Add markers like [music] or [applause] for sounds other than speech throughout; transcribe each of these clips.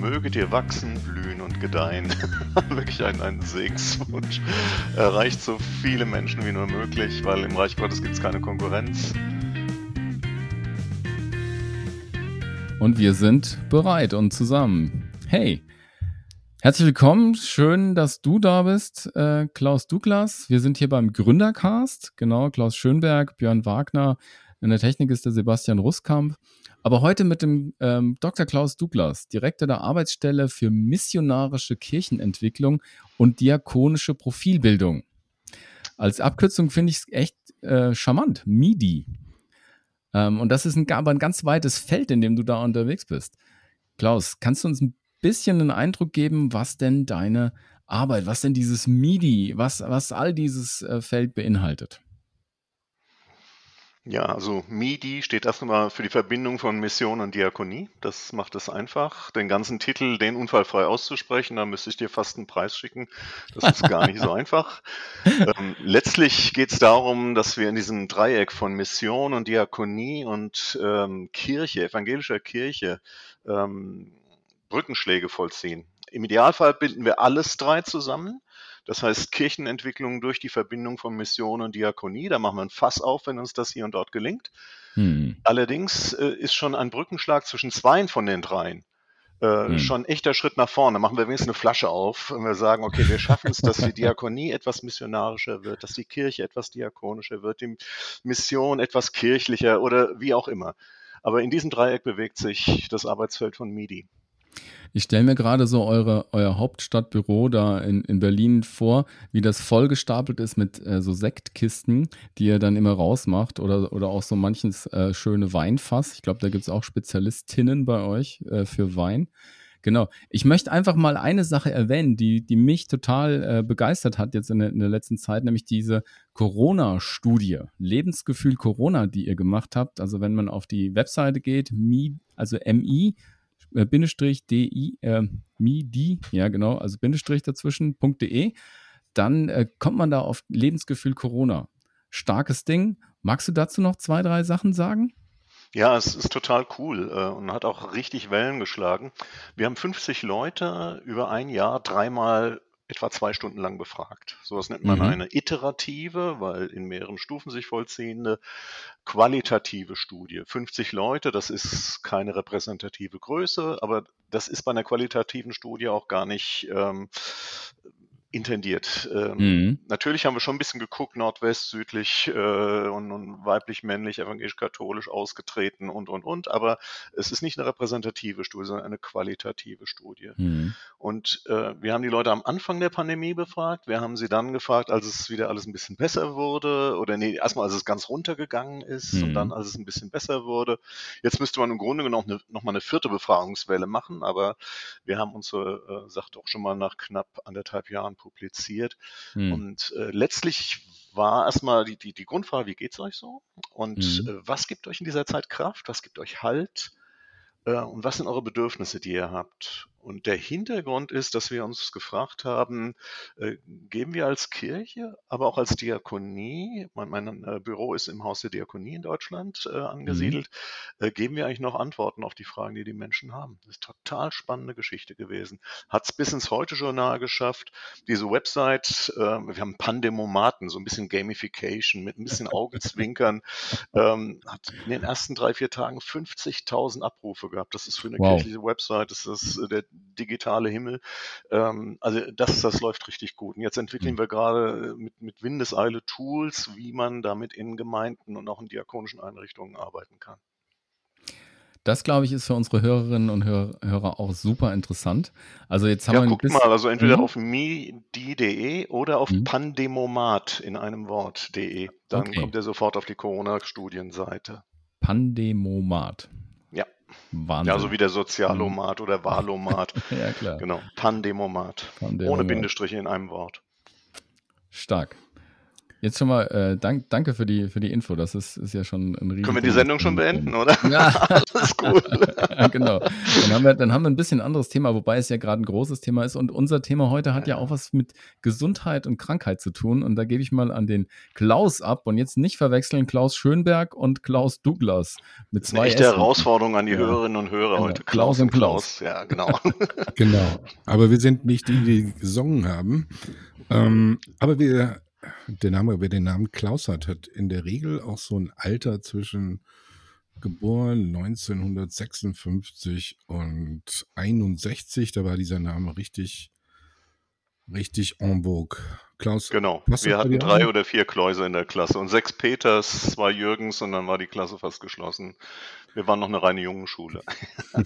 möget ihr wachsen, blühen und gedeihen. [laughs] Wirklich ein, ein Segenswunsch. Erreicht so viele Menschen wie nur möglich, weil im Reich Gottes gibt es keine Konkurrenz. Und wir sind bereit und zusammen. Hey, herzlich willkommen. Schön, dass du da bist, äh, Klaus Douglas. Wir sind hier beim Gründercast. Genau, Klaus Schönberg, Björn Wagner. In der Technik ist der Sebastian Ruskamp. Aber heute mit dem ähm, Dr. Klaus Douglas, Direktor der Arbeitsstelle für missionarische Kirchenentwicklung und diakonische Profilbildung. Als Abkürzung finde ich es echt äh, charmant, MIDI. Ähm, und das ist ein, aber ein ganz weites Feld, in dem du da unterwegs bist. Klaus, kannst du uns ein bisschen einen Eindruck geben, was denn deine Arbeit, was denn dieses MIDI, was, was all dieses äh, Feld beinhaltet? Ja, also MIDI steht erstmal für die Verbindung von Mission und Diakonie. Das macht es einfach, den ganzen Titel, den unfallfrei auszusprechen. Da müsste ich dir fast einen Preis schicken. Das ist gar nicht so [laughs] einfach. Ähm, letztlich geht es darum, dass wir in diesem Dreieck von Mission und Diakonie und ähm, Kirche, evangelischer Kirche, ähm, Brückenschläge vollziehen. Im Idealfall binden wir alles drei zusammen. Das heißt, Kirchenentwicklung durch die Verbindung von Mission und Diakonie. Da machen wir ein Fass auf, wenn uns das hier und dort gelingt. Hm. Allerdings äh, ist schon ein Brückenschlag zwischen zweien von den dreien äh, hm. schon ein echter Schritt nach vorne. Machen wir wenigstens eine Flasche auf, wenn wir sagen, okay, wir schaffen es, dass die [laughs] Diakonie etwas missionarischer wird, dass die Kirche etwas diakonischer wird, die Mission etwas kirchlicher oder wie auch immer. Aber in diesem Dreieck bewegt sich das Arbeitsfeld von MIDI. Ich stelle mir gerade so eure, euer Hauptstadtbüro da in, in Berlin vor, wie das vollgestapelt ist mit äh, so Sektkisten, die ihr dann immer rausmacht oder, oder auch so manches äh, schöne Weinfass. Ich glaube, da gibt es auch Spezialistinnen bei euch äh, für Wein. Genau. Ich möchte einfach mal eine Sache erwähnen, die, die mich total äh, begeistert hat jetzt in der, in der letzten Zeit, nämlich diese Corona-Studie, Lebensgefühl Corona, die ihr gemacht habt. Also wenn man auf die Webseite geht, mi, also mi äh, Bindestrich di, äh, midi, ja genau, also Bindestrich dazwischen.de, dann äh, kommt man da auf Lebensgefühl Corona. Starkes Ding. Magst du dazu noch zwei, drei Sachen sagen? Ja, es ist total cool äh, und hat auch richtig Wellen geschlagen. Wir haben 50 Leute über ein Jahr dreimal etwa zwei Stunden lang befragt. Sowas nennt man mhm. eine iterative, weil in mehreren Stufen sich vollziehende, qualitative Studie. 50 Leute, das ist keine repräsentative Größe, aber das ist bei einer qualitativen Studie auch gar nicht ähm, intendiert. Ähm, mhm. Natürlich haben wir schon ein bisschen geguckt, nordwest, südlich äh, und, und weiblich, männlich, evangelisch-katholisch ausgetreten und, und, und. Aber es ist nicht eine repräsentative Studie, sondern eine qualitative Studie. Mhm. Und äh, wir haben die Leute am Anfang der Pandemie befragt. Wir haben sie dann gefragt, als es wieder alles ein bisschen besser wurde. Oder nee, erstmal, als es ganz runtergegangen ist mhm. und dann, als es ein bisschen besser wurde. Jetzt müsste man im Grunde genommen eine, nochmal eine vierte Befragungswelle machen. Aber wir haben unsere äh, Sache doch schon mal nach knapp anderthalb Jahren publiziert. Hm. Und äh, letztlich war erstmal die, die, die Grundfrage, wie geht es euch so? Und hm. äh, was gibt euch in dieser Zeit Kraft? Was gibt euch Halt? Äh, und was sind eure Bedürfnisse, die ihr habt? Und der Hintergrund ist, dass wir uns gefragt haben, äh, geben wir als Kirche, aber auch als Diakonie, mein, mein äh, Büro ist im Haus der Diakonie in Deutschland äh, angesiedelt, mhm. geben wir eigentlich noch Antworten auf die Fragen, die die Menschen haben. Das ist eine total spannende Geschichte gewesen. Hat es bis ins Heute-Journal geschafft. Diese Website, äh, wir haben Pandemomaten, so ein bisschen Gamification mit ein bisschen Augenzwinkern, [laughs] ähm, hat in den ersten drei, vier Tagen 50.000 Abrufe gehabt. Das ist für eine wow. kirchliche Website, das ist der digitale Himmel. Ähm, also das, das läuft richtig gut. Und jetzt entwickeln mhm. wir gerade mit, mit Windeseile Tools, wie man damit in Gemeinden und auch in diakonischen Einrichtungen arbeiten kann. Das, glaube ich, ist für unsere Hörerinnen und Hörer auch super interessant. Also jetzt haben ja, wir guck mal, also entweder mhm. auf midi.de oder auf mhm. pandemomat in einem Wort.de. Dann okay. kommt ihr sofort auf die Corona-Studienseite. Pandemomat. Wahnsinn. Ja, so wie der Sozialomat oder Wahlomat. [laughs] ja, klar. Genau, Pandemomat. Pandemomat. Ohne Bindestriche in einem Wort. Stark. Jetzt schon mal, äh, dank, danke für die, für die Info. Das ist, ist ja schon ein riesen. Können wir die Sendung schon beenden, oder? Ja, [laughs] alles gut. [laughs] genau. Dann haben, wir, dann haben wir ein bisschen anderes Thema, wobei es ja gerade ein großes Thema ist. Und unser Thema heute hat ja auch was mit Gesundheit und Krankheit zu tun. Und da gebe ich mal an den Klaus ab. Und jetzt nicht verwechseln Klaus Schönberg und Klaus Douglas mit zwei. Das ist eine echte Herausforderung an die ja. Hörerinnen und Hörer genau. heute. Klaus, Klaus und Klaus. Klaus. Ja, genau. [laughs] genau. Aber wir sind nicht die, die gesungen haben. Ähm, aber wir der Name, wer den Namen Klaus hat, hat in der Regel auch so ein Alter zwischen geboren 1956 und 61. Da war dieser Name richtig, richtig en vogue. Klaus. Genau. Wir hatten drei oder vier Kläuse in der Klasse und sechs Peters, zwei Jürgens und dann war die Klasse fast geschlossen. Wir waren noch eine reine Jungenschule. [laughs]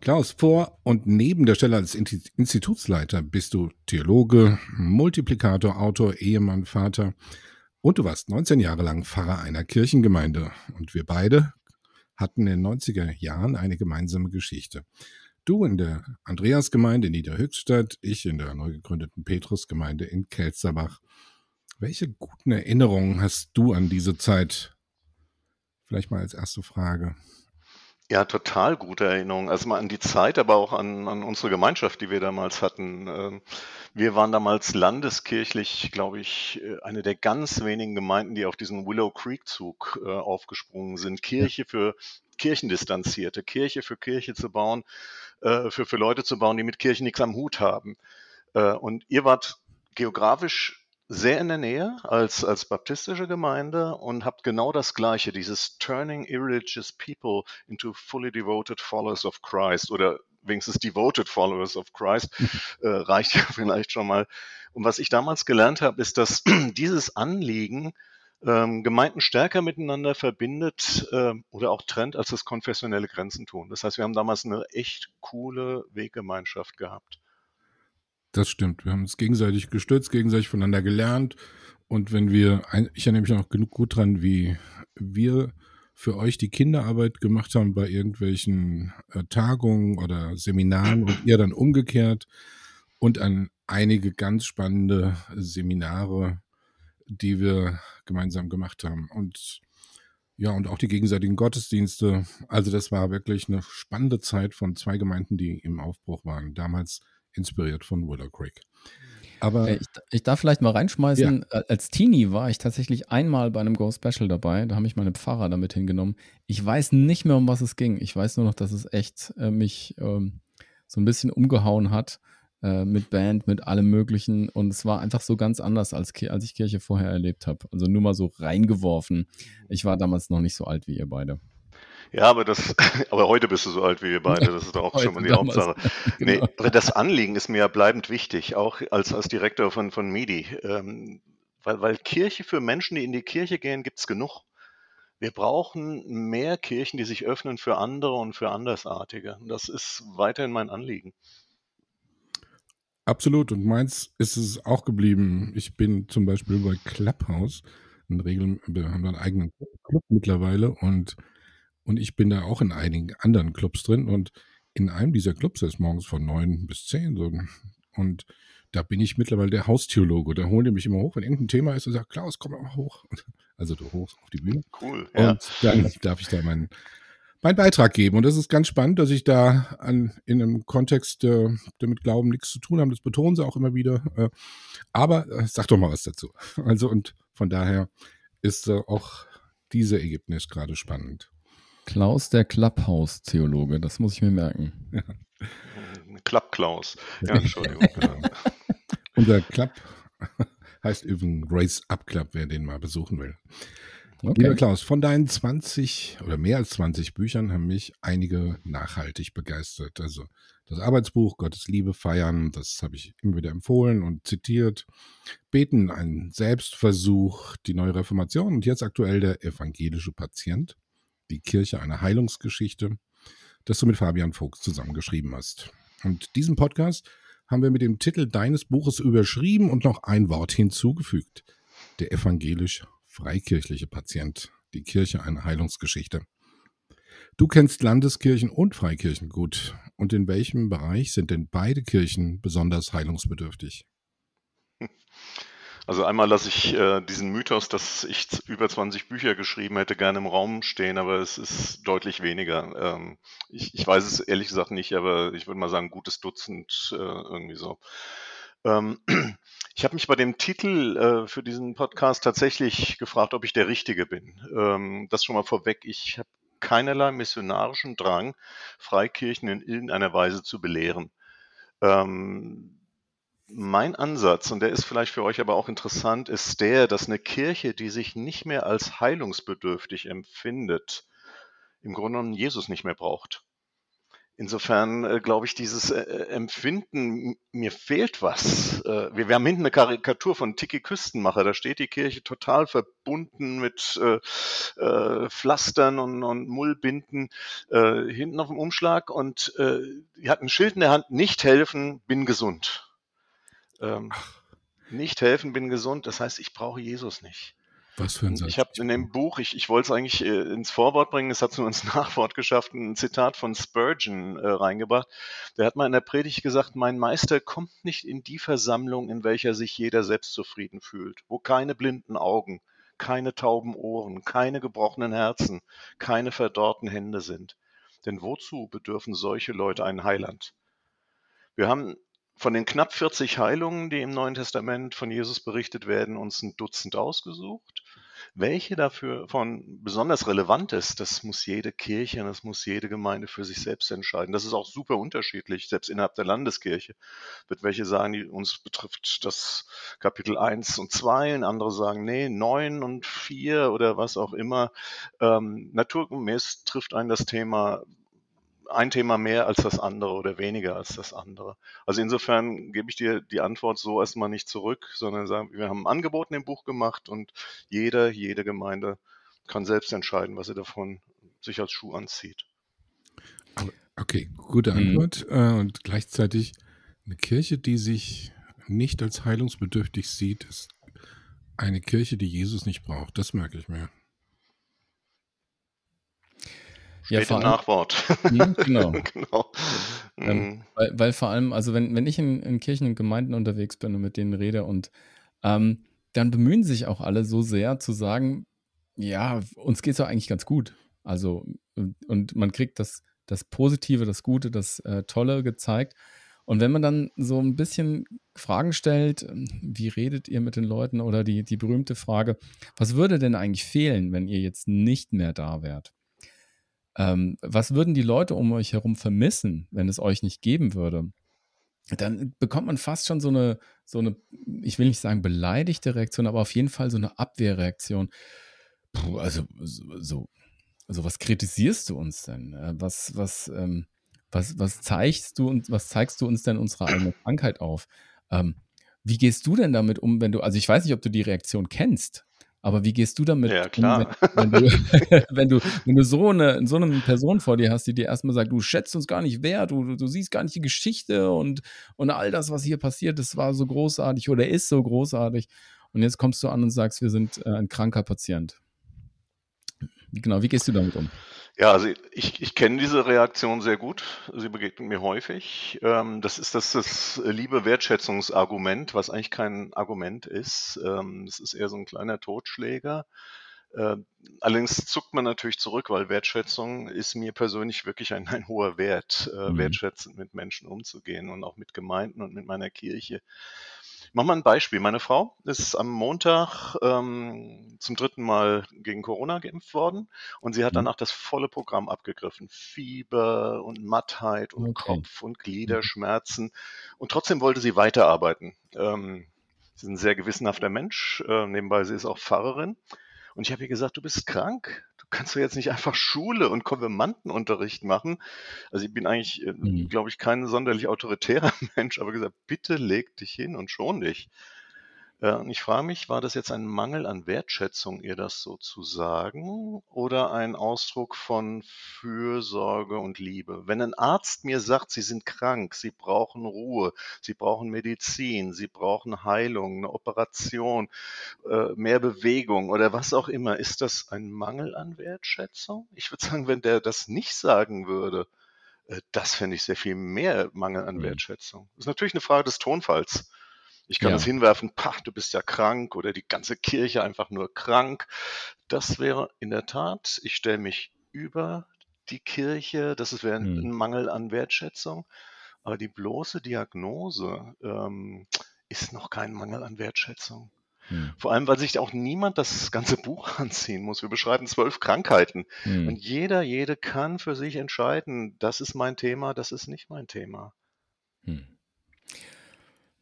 Klaus, vor und neben der Stelle als Institutsleiter bist du Theologe, Multiplikator, Autor, Ehemann, Vater und du warst 19 Jahre lang Pfarrer einer Kirchengemeinde. Und wir beide hatten in den 90er Jahren eine gemeinsame Geschichte. Du in der Andreasgemeinde in Niederhöchstadt, ich in der neu gegründeten Petrusgemeinde in Kelsterbach. Welche guten Erinnerungen hast du an diese Zeit? Vielleicht mal als erste Frage. Ja, total gute Erinnerung. Also mal an die Zeit, aber auch an, an unsere Gemeinschaft, die wir damals hatten. Ähm, wir waren damals landeskirchlich, glaube ich, äh, eine der ganz wenigen Gemeinden, die auf diesen Willow Creek Zug äh, aufgesprungen sind. Kirche für Kirchendistanzierte, Kirche für Kirche zu bauen, äh, für, für Leute zu bauen, die mit Kirchen nichts am Hut haben. Und ihr wart geografisch sehr in der Nähe als, als baptistische Gemeinde und habt genau das Gleiche, dieses Turning Irreligious People into Fully Devoted Followers of Christ oder wenigstens Devoted Followers of Christ, äh, reicht ja [laughs] vielleicht schon mal. Und was ich damals gelernt habe, ist, dass [clears throat] dieses Anliegen ähm, Gemeinden stärker miteinander verbindet äh, oder auch trennt, als das konfessionelle Grenzen tun. Das heißt, wir haben damals eine echt coole Weggemeinschaft gehabt. Das stimmt. Wir haben uns gegenseitig gestützt, gegenseitig voneinander gelernt. Und wenn wir, ich erinnere mich noch genug gut dran, wie wir für euch die Kinderarbeit gemacht haben bei irgendwelchen äh, Tagungen oder Seminaren und ihr dann umgekehrt und an einige ganz spannende Seminare, die wir gemeinsam gemacht haben. Und ja, und auch die gegenseitigen Gottesdienste. Also das war wirklich eine spannende Zeit von zwei Gemeinden, die im Aufbruch waren. Damals inspiriert von Willow Creek. Aber ich, ich, darf vielleicht mal reinschmeißen, ja. als Teenie war ich tatsächlich einmal bei einem Go Special dabei. Da habe ich meine Pfarrer damit hingenommen. Ich weiß nicht mehr, um was es ging. Ich weiß nur noch, dass es echt äh, mich ähm, so ein bisschen umgehauen hat äh, mit Band, mit allem Möglichen. Und es war einfach so ganz anders, als, als ich Kirche vorher erlebt habe. Also nur mal so reingeworfen. Ich war damals noch nicht so alt wie ihr beide. Ja, aber das, [laughs] aber heute bist du so alt wie wir beide, das ist doch auch schon mal die Hauptsache. [laughs] Nee, genau. aber das Anliegen ist mir ja bleibend wichtig, auch als, als Direktor von, von MIDI. Ähm, weil, weil Kirche für Menschen, die in die Kirche gehen, gibt's genug. Wir brauchen mehr Kirchen, die sich öffnen für andere und für Andersartige. Das ist weiterhin mein Anliegen. Absolut. Und meins ist es auch geblieben. Ich bin zum Beispiel bei Clubhouse. In Regel, wir haben einen eigenen Club mittlerweile und und ich bin da auch in einigen anderen Clubs drin. Und in einem dieser Clubs ist morgens von neun bis zehn. So. Und da bin ich mittlerweile der Haustheologe. Da holen die mich immer hoch, wenn irgendein Thema ist und sagt, Klaus, komm mal hoch. [laughs] Also du hoch auf die Bühne. Cool. Ja. Und dann darf ich da meinen, meinen Beitrag geben. Und das ist ganz spannend, dass ich da an, in einem Kontext, äh, der mit Glauben nichts zu tun haben. Das betonen sie auch immer wieder. Äh, aber äh, sag doch mal was dazu. [laughs] Also und von daher ist äh, auch diese Ergebnis gerade spannend. Klaus, der Clubhouse-Theologe, das muss ich mir merken. Ja. Klapp-Klaus. Ja, Entschuldigung. [laughs] Unser Club [laughs] heißt übrigens Race Up Club, wer den mal besuchen will. Okay. Lieber Klaus, von deinen 20 oder mehr als 20 Büchern haben mich einige nachhaltig begeistert. Also das Arbeitsbuch Gottes Liebe feiern, das habe ich immer wieder empfohlen und zitiert. Beten, ein Selbstversuch, die neue Reformation und jetzt aktuell der evangelische Patient die Kirche eine Heilungsgeschichte, das du mit Fabian Fuchs zusammengeschrieben hast. Und diesen Podcast haben wir mit dem Titel deines Buches überschrieben und noch ein Wort hinzugefügt. Der evangelisch-freikirchliche Patient, die Kirche eine Heilungsgeschichte. Du kennst Landeskirchen und Freikirchen gut. Und in welchem Bereich sind denn beide Kirchen besonders heilungsbedürftig? Also einmal lasse ich äh, diesen Mythos, dass ich über 20 Bücher geschrieben hätte, gerne im Raum stehen, aber es ist deutlich weniger. Ähm, ich, ich, weiß es ehrlich gesagt nicht, aber ich würde mal sagen, gutes Dutzend äh, irgendwie so. Ähm, [clears throat] ich habe mich bei dem Titel äh, für diesen Podcast tatsächlich gefragt, ob ich der Richtige bin. Ähm, das schon mal vorweg. Ich habe keinerlei missionarischen Drang, Freikirchen in irgendeiner Weise zu belehren. Ähm, mein Ansatz, und der ist vielleicht für euch aber auch interessant, ist der, dass eine Kirche, die sich nicht mehr als heilungsbedürftig empfindet, im Grunde genommen Jesus nicht mehr braucht. Insofern äh, glaube ich, dieses äh, äh, Empfinden, mir fehlt was. Äh, wir, wir, haben hinten eine Karikatur von Tiki Küstenmacher, da steht die Kirche total verbunden mit äh, äh, Pflastern und, und Mullbinden hinten auf dem Umschlag und die hat ein Schild in der Hand, nicht helfen, bin gesund. Ähm, nicht helfen, bin gesund, das heißt, ich brauche Jesus nicht. Was für ein Satz. Ich habe in dem Buch, ich, ich wollte es eigentlich äh, ins Vorwort bringen, es hat nur ins [laughs] Nachwort geschafft, ein Zitat von Spurgeon äh, reingebracht. Der hat mal in der Predigt gesagt, mein Meister kommt nicht in die Versammlung, in welcher sich jeder selbstzufrieden fühlt, wo keine blinden Augen, keine tauben Ohren, keine gebrochenen Herzen, keine verdorrten Hände sind. Denn wozu bedürfen solche Leute einen Heiland? Wir haben von den knapp 40 Heilungen, die im Neuen Testament von Jesus berichtet werden, uns ein Dutzend ausgesucht. Welche dafür von besonders relevant ist, das muss jede Kirche, das muss jede Gemeinde für sich selbst entscheiden. Das ist auch super unterschiedlich, selbst innerhalb der Landeskirche. Wird welche sagen, die uns betrifft das Kapitel 1 und 2, und andere sagen, nee, 9 und 4 oder was auch immer. Ähm, naturgemäß trifft einen das Thema ein Thema mehr als das andere oder weniger als das andere. Also insofern gebe ich dir die Antwort so erstmal nicht zurück, sondern sagen, wir haben ein Angebot in dem Buch gemacht und jeder, jede Gemeinde kann selbst entscheiden, was er davon sich als Schuh anzieht. Okay, gute mhm. Antwort. Mhm. Und gleichzeitig eine Kirche, die sich nicht als heilungsbedürftig sieht, ist eine Kirche, die Jesus nicht braucht. Das merke ich mir. Ja, vor allem, Nachwort. Hm, genau. [laughs] genau. Ähm, mhm. weil, weil, vor allem, also wenn, wenn ich in, in, Kirchen und Gemeinden unterwegs bin und mit denen rede und ähm, dann bemühen sich auch alle so sehr zu sagen, ja, uns geht es doch eigentlich ganz gut. Also, und man kriegt das, das Positive, das Gute, das äh, Tolle gezeigt. Und wenn man dann so ein bisschen Fragen stellt, wie redet ihr mit den Leuten oder die, die berühmte Frage, was würde denn eigentlich fehlen, wenn ihr jetzt nicht mehr da wärt? Ähm, was würden die Leute um euch herum vermissen, wenn es euch nicht geben würde? Dann bekommt man fast schon so eine, so eine, ich will nicht sagen beleidigte Reaktion, aber auf jeden Fall so eine Abwehrreaktion. Puh, also so, also was kritisierst du uns denn? Äh, was, was, ähm, was, was zeigst du und was zeigst du uns denn unsere eigene Krankheit auf? Ähm, wie gehst du denn damit um, wenn du, also ich weiß nicht, ob du die Reaktion kennst, aber wie gehst du damit ja, klar. um, wenn, [laughs] wenn, du, [laughs] wenn, du, wenn du so eine, so eine Person vor dir hast, die dir erstmal sagt, du schätzt uns gar nicht wert, du, du siehst gar nicht die Geschichte und, und all das, was hier passiert, das war so großartig oder ist so großartig. Und jetzt kommst du an und sagst, wir sind äh, ein kranker Patient. Genau, wie gehst du damit um? Ja, also ich, ich kenne diese Reaktion sehr gut. Sie begegnet mir häufig. Ähm, das ist das, das liebe Wertschätzungsargument, was eigentlich kein Argument ist. Ähm, das ist eher so ein kleiner Totschläger. Äh, allerdings zuckt man natürlich zurück, weil Wertschätzung ist mir persönlich wirklich ein, [laughs] ein hoher Wert, äh, mhm. wertschätzend mit Menschen umzugehen und auch mit Gemeinden und mit meiner Kirche. Ich mache mal ein Beispiel. Meine Frau ist am Montag ähm, zum dritten Mal gegen Corona geimpft worden und sie hat mhm. danach das volle Programm abgegriffen. Fieber und Mattheit und okay. Kopf- und Gliederschmerzen. Und trotzdem wollte sie weiterarbeiten. Ähm, sie ist ein sehr gewissenhafter Mensch. Äh, nebenbei, sie ist auch Pfarrerin. Und ich habe ihr gesagt, du bist krank. Kannst du jetzt nicht einfach Schule und Konfirmandenunterricht machen. Also ich bin eigentlich, äh, mhm. glaube ich, kein sonderlich autoritärer [laughs] Mensch, aber gesagt, bitte leg dich hin und schon dich. Äh, und ich frage mich, war das jetzt ein Mangel an Wertschätzung, ihr das so zu sagen, oder ein Ausdruck von Fürsorge und Liebe? Wenn ein Arzt mir sagt, Sie sind krank, Sie brauchen Ruhe, Sie brauchen Medizin, Sie brauchen Heilung, eine Operation, äh, mehr Bewegung oder was auch immer, ist das ein Mangel an Wertschätzung? Ich würde sagen, wenn der das nicht sagen würde, äh, das fände ich sehr viel mehr Mangel an mhm. Wertschätzung. Das ist natürlich eine Frage des Tonfalls. Ich kann ja. das hinwerfen, pach, du bist ja krank oder die ganze Kirche einfach nur krank. Das wäre in der Tat, ich stelle mich über die Kirche, das wäre hm. ein Mangel an Wertschätzung. Aber die bloße Diagnose ähm, ist noch kein Mangel an Wertschätzung. Hm. Vor allem, weil sich auch niemand das ganze Buch [laughs] anziehen muss. Wir beschreiben zwölf Krankheiten. Hm. Und jeder, jede kann für sich entscheiden, das ist mein Thema, das ist nicht mein Thema. Hm.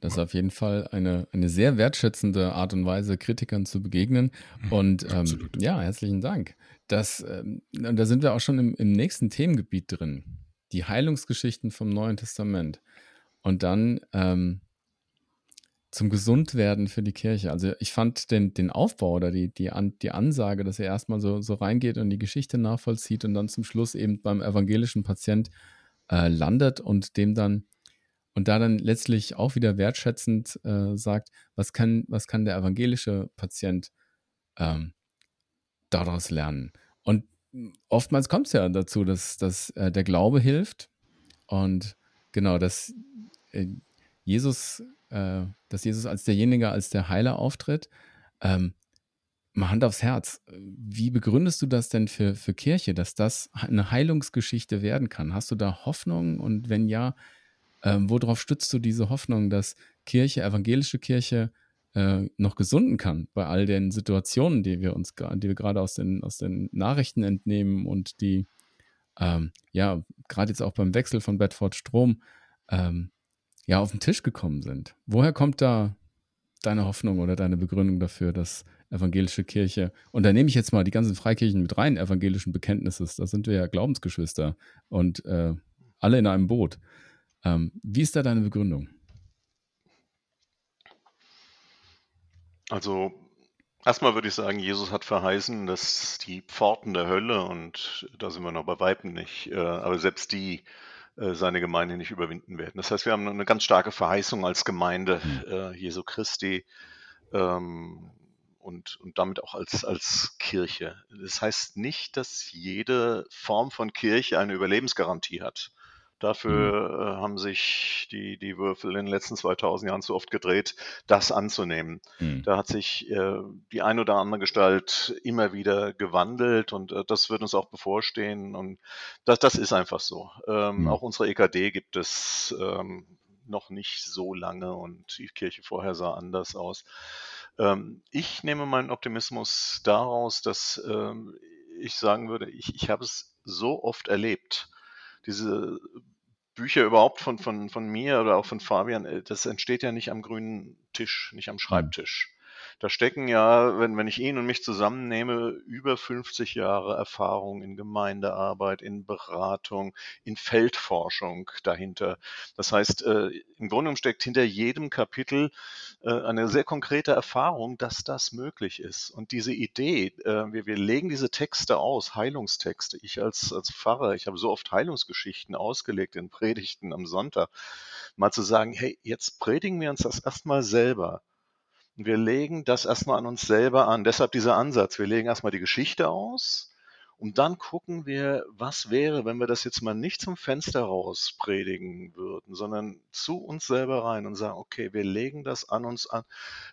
Das ist auf jeden Fall eine, eine sehr wertschätzende Art und Weise, Kritikern zu begegnen. Mhm. Und ähm, ja, herzlichen Dank. Das, ähm, da sind wir auch schon im, im nächsten Themengebiet drin. Die Heilungsgeschichten vom Neuen Testament. Und dann ähm, zum Gesundwerden für die Kirche. Also ich fand den, den Aufbau oder die, die, An, die Ansage, dass er erstmal so, so reingeht und die Geschichte nachvollzieht und dann zum Schluss eben beim evangelischen Patient äh, landet und dem dann und da dann letztlich auch wieder wertschätzend äh, sagt, was kann, was kann der evangelische Patient ähm, daraus lernen? Und oftmals kommt es ja dazu, dass, dass äh, der Glaube hilft und genau, dass äh, Jesus, äh, dass Jesus als derjenige, als der Heiler auftritt. Ähm, mal Hand aufs Herz. Wie begründest du das denn für, für Kirche, dass das eine Heilungsgeschichte werden kann? Hast du da Hoffnung? Und wenn ja, ähm, worauf stützt du diese Hoffnung, dass Kirche, evangelische Kirche, äh, noch gesunden kann bei all den Situationen, die wir uns, die wir gerade aus den, aus den Nachrichten entnehmen und die, ähm, ja, gerade jetzt auch beim Wechsel von Bedford Strom, ähm, ja, auf den Tisch gekommen sind. Woher kommt da deine Hoffnung oder deine Begründung dafür, dass evangelische Kirche, und da nehme ich jetzt mal die ganzen Freikirchen mit rein, evangelischen Bekenntnisses, da sind wir ja Glaubensgeschwister und äh, alle in einem Boot. Ähm, wie ist da deine Begründung? Also erstmal würde ich sagen, Jesus hat verheißen, dass die Pforten der Hölle, und da sind wir noch bei Weitem nicht, äh, aber selbst die äh, seine Gemeinde nicht überwinden werden. Das heißt, wir haben eine ganz starke Verheißung als Gemeinde hm. äh, Jesu Christi ähm, und, und damit auch als, als Kirche. Das heißt nicht, dass jede Form von Kirche eine Überlebensgarantie hat. Dafür mhm. äh, haben sich die, die Würfel in den letzten 2000 Jahren zu oft gedreht, das anzunehmen. Mhm. Da hat sich äh, die ein oder andere Gestalt immer wieder gewandelt und äh, das wird uns auch bevorstehen und das, das ist einfach so. Ähm, mhm. Auch unsere EKD gibt es ähm, noch nicht so lange und die Kirche vorher sah anders aus. Ähm, ich nehme meinen Optimismus daraus, dass ähm, ich sagen würde, ich, ich habe es so oft erlebt diese Bücher überhaupt von, von, von mir oder auch von Fabian, äh, das entsteht ja nicht am grünen Tisch, nicht am. Schreibtisch. Da stecken ja, wenn, wenn ich ihn und mich zusammennehme, über 50 Jahre Erfahrung in Gemeindearbeit, in Beratung, in Feldforschung dahinter. Das heißt, äh, im Grunde steckt hinter jedem Kapitel äh, eine sehr konkrete Erfahrung, dass das möglich ist. Und diese Idee, äh, wir, wir legen diese Texte aus, Heilungstexte. Ich als, als Pfarrer, ich habe so oft Heilungsgeschichten ausgelegt in Predigten am Sonntag, mal zu sagen, hey, jetzt predigen wir uns das erstmal selber. Wir legen das erstmal an uns selber an. Deshalb dieser Ansatz. Wir legen erstmal die Geschichte aus und dann gucken wir, was wäre, wenn wir das jetzt mal nicht zum Fenster raus predigen würden, sondern zu uns selber rein und sagen, okay, wir legen das an uns an.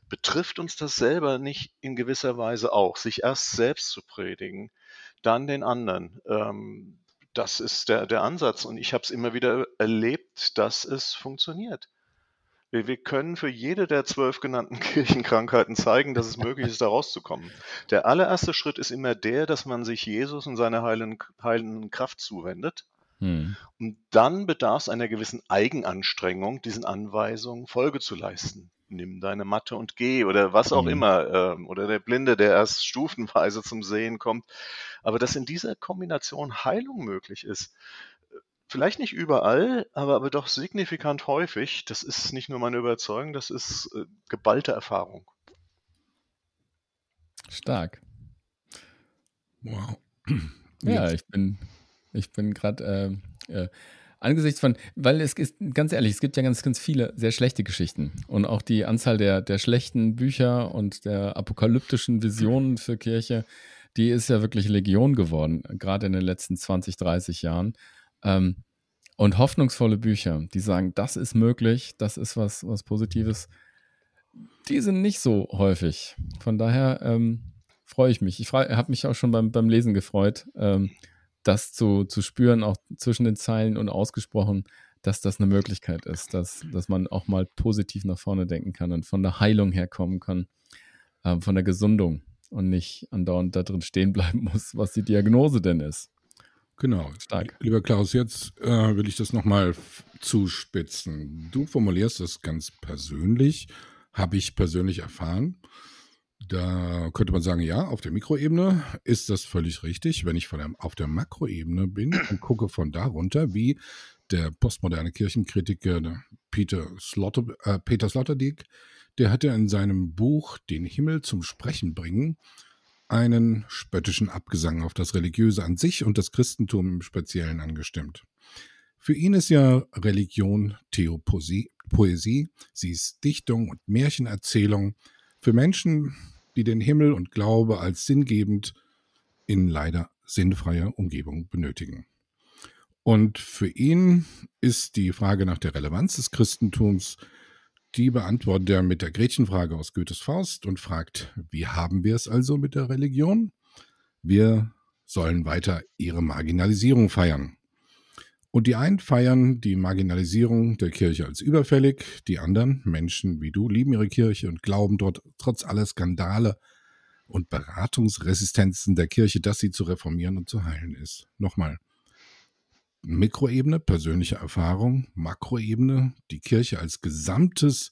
Betrifft uns das selber nicht in gewisser Weise auch, sich erst selbst zu predigen, dann den anderen. Ähm, das ist der, der Ansatz und ich habe es immer wieder erlebt, dass es funktioniert. Wir, wir können für jede der zwölf genannten [laughs] Kirchenkrankheiten zeigen, dass es möglich ist, da rauszukommen. Der allererste Schritt ist immer der, dass man sich Jesus und seiner heilenden, heilenden Kraft zuwendet. Hm. Und dann bedarf es einer gewissen Eigenanstrengung, diesen Anweisungen Folge zu leisten. Nimm deine Matte und geh oder was auch hm. immer. Äh, oder der Blinde, der erst stufenweise zum Sehen kommt. Aber dass in dieser Kombination Heilung möglich ist, Vielleicht nicht überall, aber, aber doch signifikant häufig. Das ist nicht nur meine Überzeugung, das ist äh, geballte Erfahrung. Stark. Wow. [clears throat] Ja, ich bin, ich bin gerade äh, äh, angesichts von, weil es ist, ganz ehrlich, es gibt ja ganz, ganz viele sehr schlechte Geschichten. Und auch die Anzahl der, der schlechten Bücher und der apokalyptischen Visionen für Kirche, die ist ja wirklich Legion geworden, gerade in den letzten 20, 30 Jahren. Ähm, und hoffnungsvolle Bücher, die sagen, das ist möglich, das ist was, was Positives. die sind nicht so häufig. Von daher ähm, freue ich mich. Ich habe mich auch schon beim, beim Lesen gefreut, ähm, das zu, zu spüren, auch zwischen den Zeilen und ausgesprochen, dass das eine Möglichkeit ist, dass, dass man auch mal positiv nach vorne denken kann und von der Heilung herkommen kann, äh, von der Gesundung und nicht andauernd da drin stehen bleiben [laughs] muss, was die Diagnose denn ist. Genau. Stark. Lieber Klaus, jetzt äh, will ich das nochmal zuspitzen. Du formulierst das ganz persönlich, habe ich persönlich erfahren. Da könnte man sagen, ja, auf der Mikroebene ist das völlig richtig. Wenn ich von der, auf der Makroebene bin und gucke von da runter, wie der postmoderne Kirchenkritiker Peter, Slotter, äh, Peter Sloterdijk, der hatte in seinem Buch Den Himmel zum Sprechen bringen einen spöttischen Abgesang auf das Religiöse an sich und das Christentum im Speziellen angestimmt. Für ihn ist ja Religion Theopoesie, Poesie, sie ist Dichtung und Märchenerzählung für Menschen, die den Himmel und Glaube als sinngebend in leider sinnfreier Umgebung benötigen. Und für ihn ist die Frage nach der Relevanz des Christentums die beantwortet er mit der Gretchenfrage aus Goethes Faust und fragt, wie haben wir es also mit der Religion? Wir sollen weiter ihre Marginalisierung feiern. Und die einen feiern die Marginalisierung der Kirche als überfällig, die anderen, Menschen wie du, lieben ihre Kirche und glauben dort trotz aller Skandale und Beratungsresistenzen der Kirche, dass sie zu reformieren und zu heilen ist. Nochmal, Mikroebene, persönliche Erfahrung, Makroebene, die Kirche als Gesamtes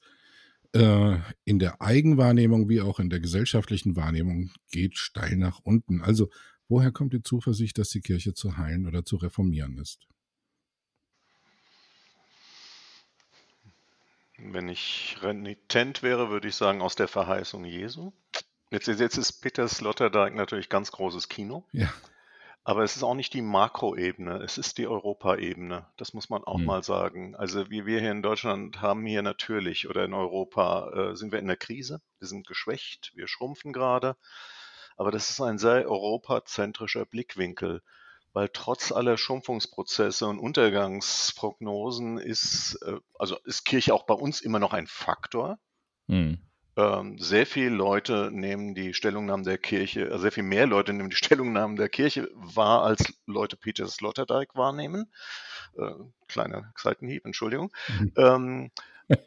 äh, in der Eigenwahrnehmung wie auch in der gesellschaftlichen Wahrnehmung geht steil nach unten. Also woher kommt die Zuversicht, dass die Kirche zu heilen oder zu reformieren ist? Wenn ich renitent wäre, würde ich sagen, aus der Verheißung Jesu. Jetzt, jetzt ist Peter Sloterdijk natürlich ganz großes Kino. Ja. Aber es ist auch nicht die Makroebene, es ist die Europaebene. Das muss man auch mhm. mal sagen. Also wie wir hier in Deutschland haben hier natürlich oder in Europa äh, sind wir in der Krise. Wir sind geschwächt, wir schrumpfen gerade. Aber das ist ein sehr europazentrischer Blickwinkel, weil trotz aller Schrumpfungsprozesse und Untergangsprognosen ist, äh, also ist Kirche auch bei uns immer noch ein Faktor. Mhm. Ähm, sehr viele Leute nehmen die Stellungnahmen der Kirche, äh, sehr viel mehr Leute nehmen die [laughs] Stellungnahmen der Kirche wahr, als Leute Peter Sloterdijk wahrnehmen. Äh, kleiner Seitenhieb, Entschuldigung. Mhm. Ähm,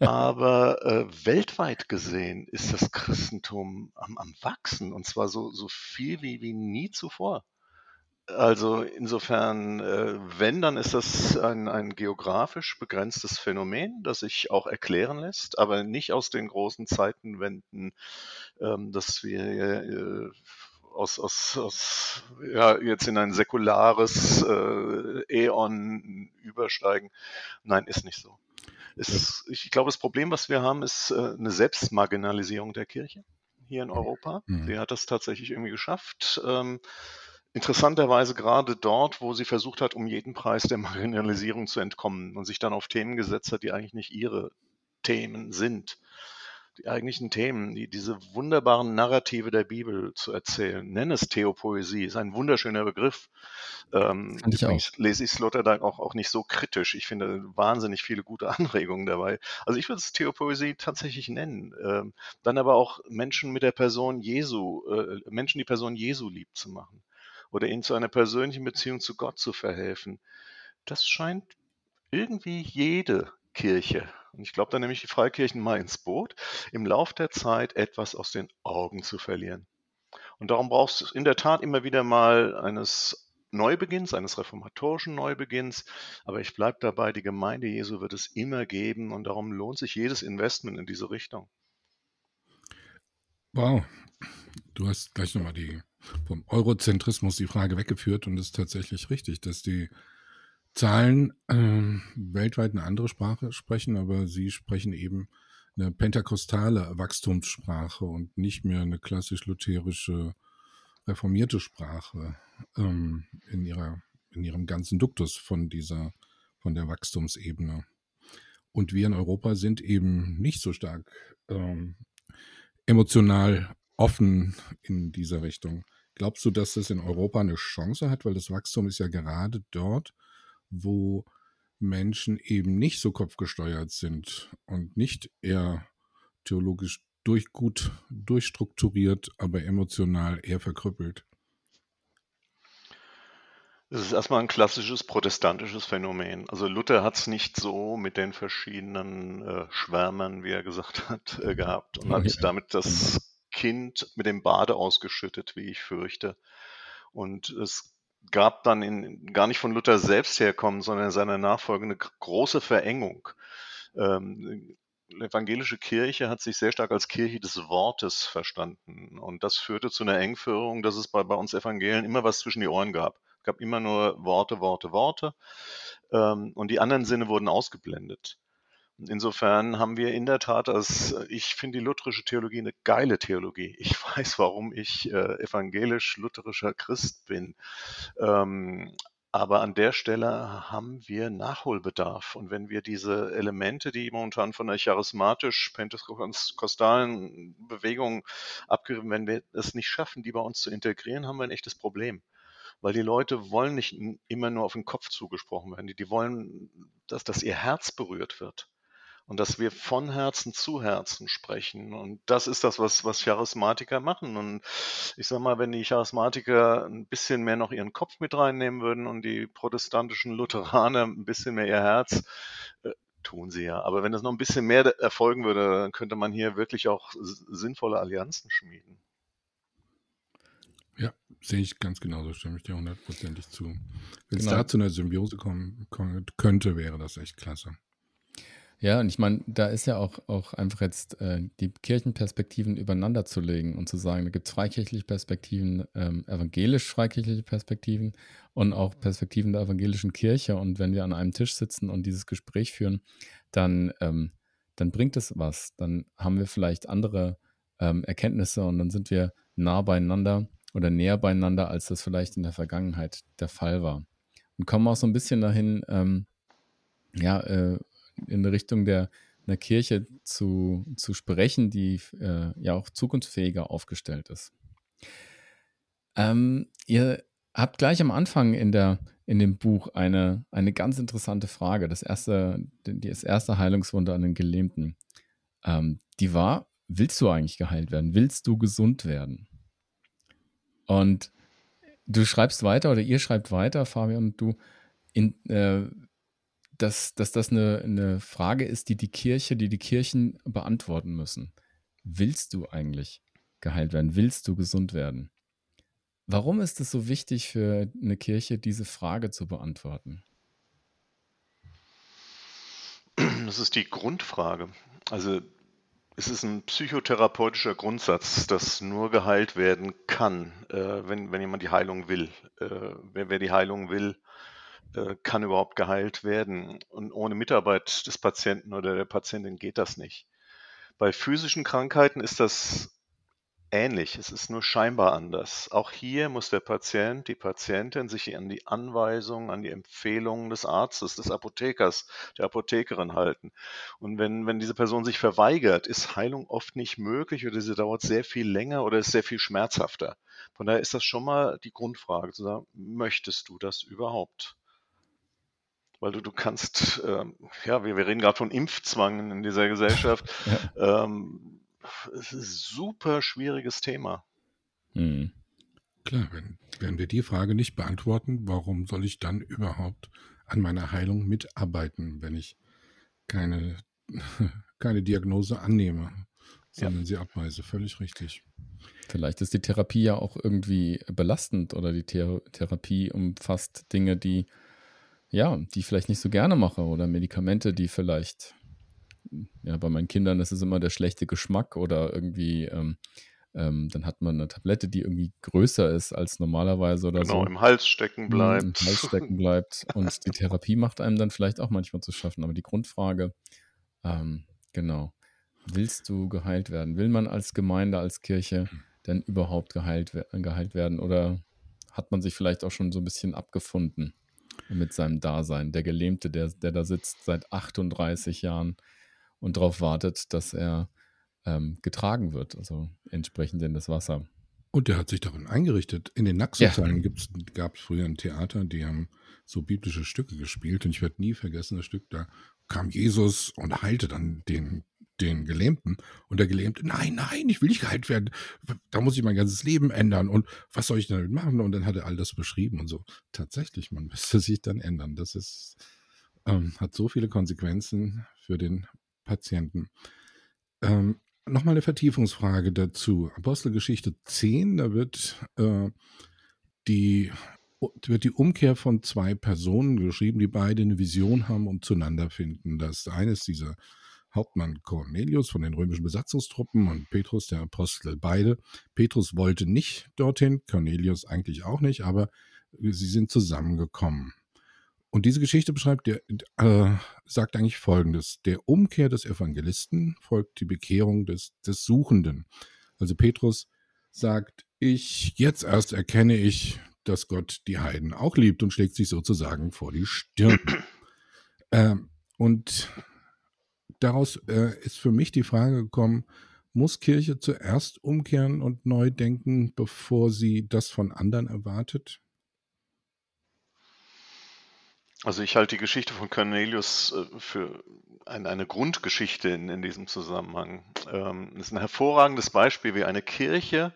aber äh, weltweit gesehen ist das Christentum am, am Wachsen und zwar so, so viel wie, wie nie zuvor. Also insofern, äh, wenn, dann ist das ein, ein geografisch begrenztes Phänomen, das sich auch erklären lässt, aber nicht aus den großen Zeitenwenden, ähm, dass wir äh, aus, aus, aus ja, jetzt in ein säkulares äh, Äon übersteigen. Nein, ist nicht so. Ist, ich glaube, das Problem, was wir haben, ist äh, eine Selbstmarginalisierung der Kirche hier in Europa. Mhm. Die hat das tatsächlich irgendwie geschafft. Ähm, Interessanterweise gerade dort, wo sie versucht hat, um jeden Preis der Marginalisierung zu entkommen und sich dann auf Themen gesetzt hat, die eigentlich nicht ihre Themen sind. Die eigentlichen Themen, die, diese wunderbaren Narrative der Bibel zu erzählen. Nenne es Theopoesie, ist ein wunderschöner Begriff. Ähm, ich auch. lese ich Sloterdijk auch, auch nicht so kritisch. Ich finde wahnsinnig viele gute [laughs] Anregungen dabei. Also ich würde es Theopoesie tatsächlich nennen. Ähm, dann aber auch Menschen mit der Person Jesu, äh, Menschen die Person Jesu lieb zu machen oder ihnen zu einer persönlichen Beziehung zu Gott zu verhelfen. Das scheint irgendwie jede Kirche, und ich glaube, da nehme ich die Freikirchen mal ins Boot, im Lauf der Zeit etwas aus den Augen zu verlieren. Und darum brauchst du in der Tat immer wieder mal eines Neubeginns, eines reformatorischen Neubeginns. Aber ich bleibe dabei, die Gemeinde Jesu wird es immer geben und darum lohnt sich jedes Investment in diese Richtung. Wow. Du hast gleich nochmal die vom Eurozentrismus die Frage weggeführt und es ist tatsächlich richtig, dass die Zahlen äh, weltweit eine andere Sprache sprechen, aber sie sprechen eben eine pentakostale Wachstumssprache und nicht mehr eine klassisch-lutherische reformierte Sprache ähm, in, ihrer, in ihrem ganzen Duktus von dieser, von der Wachstumsebene. Und wir in Europa sind eben nicht so stark ähm, emotional offen in dieser Richtung. Glaubst du, dass das in Europa eine Chance hat? Weil das Wachstum ist ja gerade dort, wo Menschen eben nicht so kopfgesteuert sind und nicht eher theologisch durch, gut durchstrukturiert, aber emotional eher verkrüppelt. Es ist erstmal ein klassisches protestantisches Phänomen. Also Luther hat es nicht so mit den verschiedenen äh, Schwärmern, wie er gesagt hat, äh, gehabt und hat damit das Kind mit dem Bade ausgeschüttet, wie ich fürchte. Und es gab dann in, gar nicht von Luther selbst herkommen, sondern seiner Nachfolge eine große Verengung. Ähm, die evangelische Kirche hat sich sehr stark als Kirche des Wortes verstanden. Und das führte zu einer Engführung, dass es bei, bei uns Evangelien immer was zwischen die Ohren gab. Es gab immer nur Worte, Worte, Worte. Ähm, und die anderen Sinne wurden ausgeblendet. Insofern haben wir in der Tat, als ich finde die lutherische Theologie eine geile Theologie. Ich [laughs] weiß, warum ich äh, evangelisch-lutherischer Christ bin. Ähm, aber an der Stelle haben wir Nachholbedarf. Und wenn wir diese Elemente, die momentan von der charismatisch-pentekostalen Bewegung abgerieben, wenn wir es nicht schaffen, die bei uns zu integrieren, haben wir ein echtes Problem. Weil die Leute wollen nicht immer nur auf den Kopf zugesprochen werden. Die, wollen, dass, dass ihr Herz berührt wird und dass wir von Herzen zu Herzen sprechen. Und das ist das, was, was Charismatiker machen. Und ich sag mal, wenn die Charismatiker ein bisschen mehr noch ihren Kopf mit reinnehmen würden und die protestantischen Lutheraner ein bisschen mehr ihr Herz, äh, tun sie ja. Aber wenn das noch ein bisschen mehr erfolgen würde, dann könnte man hier wirklich auch sinnvolle Allianzen schmieden. Ja, sehe ich ganz genauso, stimme ich dir hundertprozentig zu. Wenn es genau. da zu einer Symbiose kommen, kommen könnte, wäre das echt klasse. Ja, und ich meine, da ist ja auch, auch einfach jetzt äh, die Kirchenperspektiven übereinander zu legen und zu sagen, da gibt es freikirchliche Perspektiven, ähm, evangelisch-freikirchliche Perspektiven und auch Perspektiven der evangelischen Kirche. Und wenn wir an einem Tisch sitzen und dieses Gespräch führen, dann, ähm, dann bringt es was. Dann haben wir vielleicht andere ähm, Erkenntnisse und dann sind wir nah beieinander oder näher beieinander, als das vielleicht in der Vergangenheit der Fall war. Und kommen auch so ein bisschen dahin, ähm, ja, äh, in Richtung der einer Kirche zu, zu sprechen, die äh, ja auch zukunftsfähiger aufgestellt ist. Ähm, ihr habt gleich am Anfang in, der, in dem Buch eine, eine ganz interessante Frage. Das erste, das erste Heilungswunder an den Gelähmten. Ähm, die war, willst du eigentlich geheilt werden? Willst du gesund werden? Und du schreibst weiter oder ihr schreibt weiter, Fabian und du, in, äh, dass, dass das eine, eine Frage ist, die die Kirche, die die Kirchen beantworten müssen. Willst du eigentlich geheilt werden? Willst du gesund werden? Warum ist es so wichtig für eine Kirche, diese Frage zu beantworten? Das ist die Grundfrage. Also es ist ein psychotherapeutischer Grundsatz, dass nur geheilt werden kann, äh, wenn, wenn jemand die Heilung will. Äh, wer, wer die Heilung will, äh, kann überhaupt geheilt werden. Und ohne Mitarbeit des Patienten oder der Patientin geht das nicht. Bei physischen Krankheiten ist das ähnlich. Es ist nur scheinbar anders. Auch hier muss der Patient, die Patientin sich an die Anweisungen, an die Empfehlungen des Arztes, des Apothekers, der Apothekerin halten. Und wenn, wenn diese Person sich verweigert, ist Heilung oft nicht möglich oder sie dauert sehr viel länger oder ist sehr viel schmerzhafter. Von daher ist das schon mal die Grundfrage zu sagen, möchtest du das überhaupt? weil du, du kannst, ähm, ja, wir, wir reden gerade von Impfzwang in dieser Gesellschaft. ja. ähm, es ist ein super schwieriges Thema. Mhm. Klar, wenn, wenn wir die Frage nicht beantworten, warum soll ich dann überhaupt an meiner Heilung mitarbeiten, wenn ich keine, [laughs] keine Diagnose annehme, sondern ja. sie abweise? Völlig richtig. Vielleicht ist die Therapie ja auch irgendwie belastend oder die Thera Therapie umfasst Dinge, die ja, die ich vielleicht nicht so gerne mache oder Medikamente, die vielleicht, ja, bei meinen Kindern ist es immer der schlechte Geschmack oder irgendwie, ähm, ähm, dann hat man eine Tablette, die irgendwie größer ist als normalerweise oder genau, so. Genau, im Hals stecken bleibt. Im Hals stecken bleibt. [laughs] Und die Therapie macht einem dann vielleicht auch manchmal zu schaffen. Aber die Grundfrage, ähm, genau, willst du geheilt werden? Will man als Gemeinde, als Kirche denn überhaupt geheilt, geheilt werden? Oder hat man sich vielleicht auch schon so ein bisschen abgefunden? mit seinem Dasein. Der Gelähmte, der, der da sitzt seit 38 Jahren und darauf wartet, dass er ähm, getragen wird, also entsprechend in das Wasser. Und der hat sich darin eingerichtet. In den Naxo-Zahlen ja. gab es früher ein Theater, die haben so biblische Stücke gespielt. Und ich werde nie vergessen, das Stück, da kam Jesus und heilte dann den den Gelähmten. Und der Gelähmte, nein, nein, ich will nicht geheilt werden. Da muss ich mein ganzes Leben ändern. Und was soll ich damit machen? Und dann hat er all das beschrieben und so. Tatsächlich, man [laughs] müsste sich dann ändern. Das ist, ähm, hat so viele Konsequenzen für den Patienten. Ähm, Nochmal eine Vertiefungsfrage dazu. Apostelgeschichte 10, da wird äh, die wird die Umkehr von zwei Personen geschrieben, die beide eine Vision haben und zueinander finden. Das ist dieser Hauptmann Cornelius von den römischen Besatzungstruppen und Petrus, der Apostel, beide. Petrus wollte nicht dorthin, Cornelius eigentlich auch nicht, aber sie sind zusammengekommen. Und diese Geschichte beschreibt, der, äh, sagt eigentlich Folgendes. Der Umkehr des Evangelisten folgt die Bekehrung des, des Suchenden. Also Petrus sagt, ich, jetzt erst erkenne ich, dass Gott die Heiden auch liebt und schlägt sich sozusagen vor die Stirn. [clears throat] ähm, und daraus äh, ist für mich die Frage gekommen, muss Kirche zuerst umkehren und neu denken, bevor sie das von anderen erwartet? Also ich halte die Geschichte von Cornelius äh, für ein, eine Grundgeschichte in, in diesem Zusammenhang. Ähm, es ist ein hervorragendes Beispiel, wie eine Kirche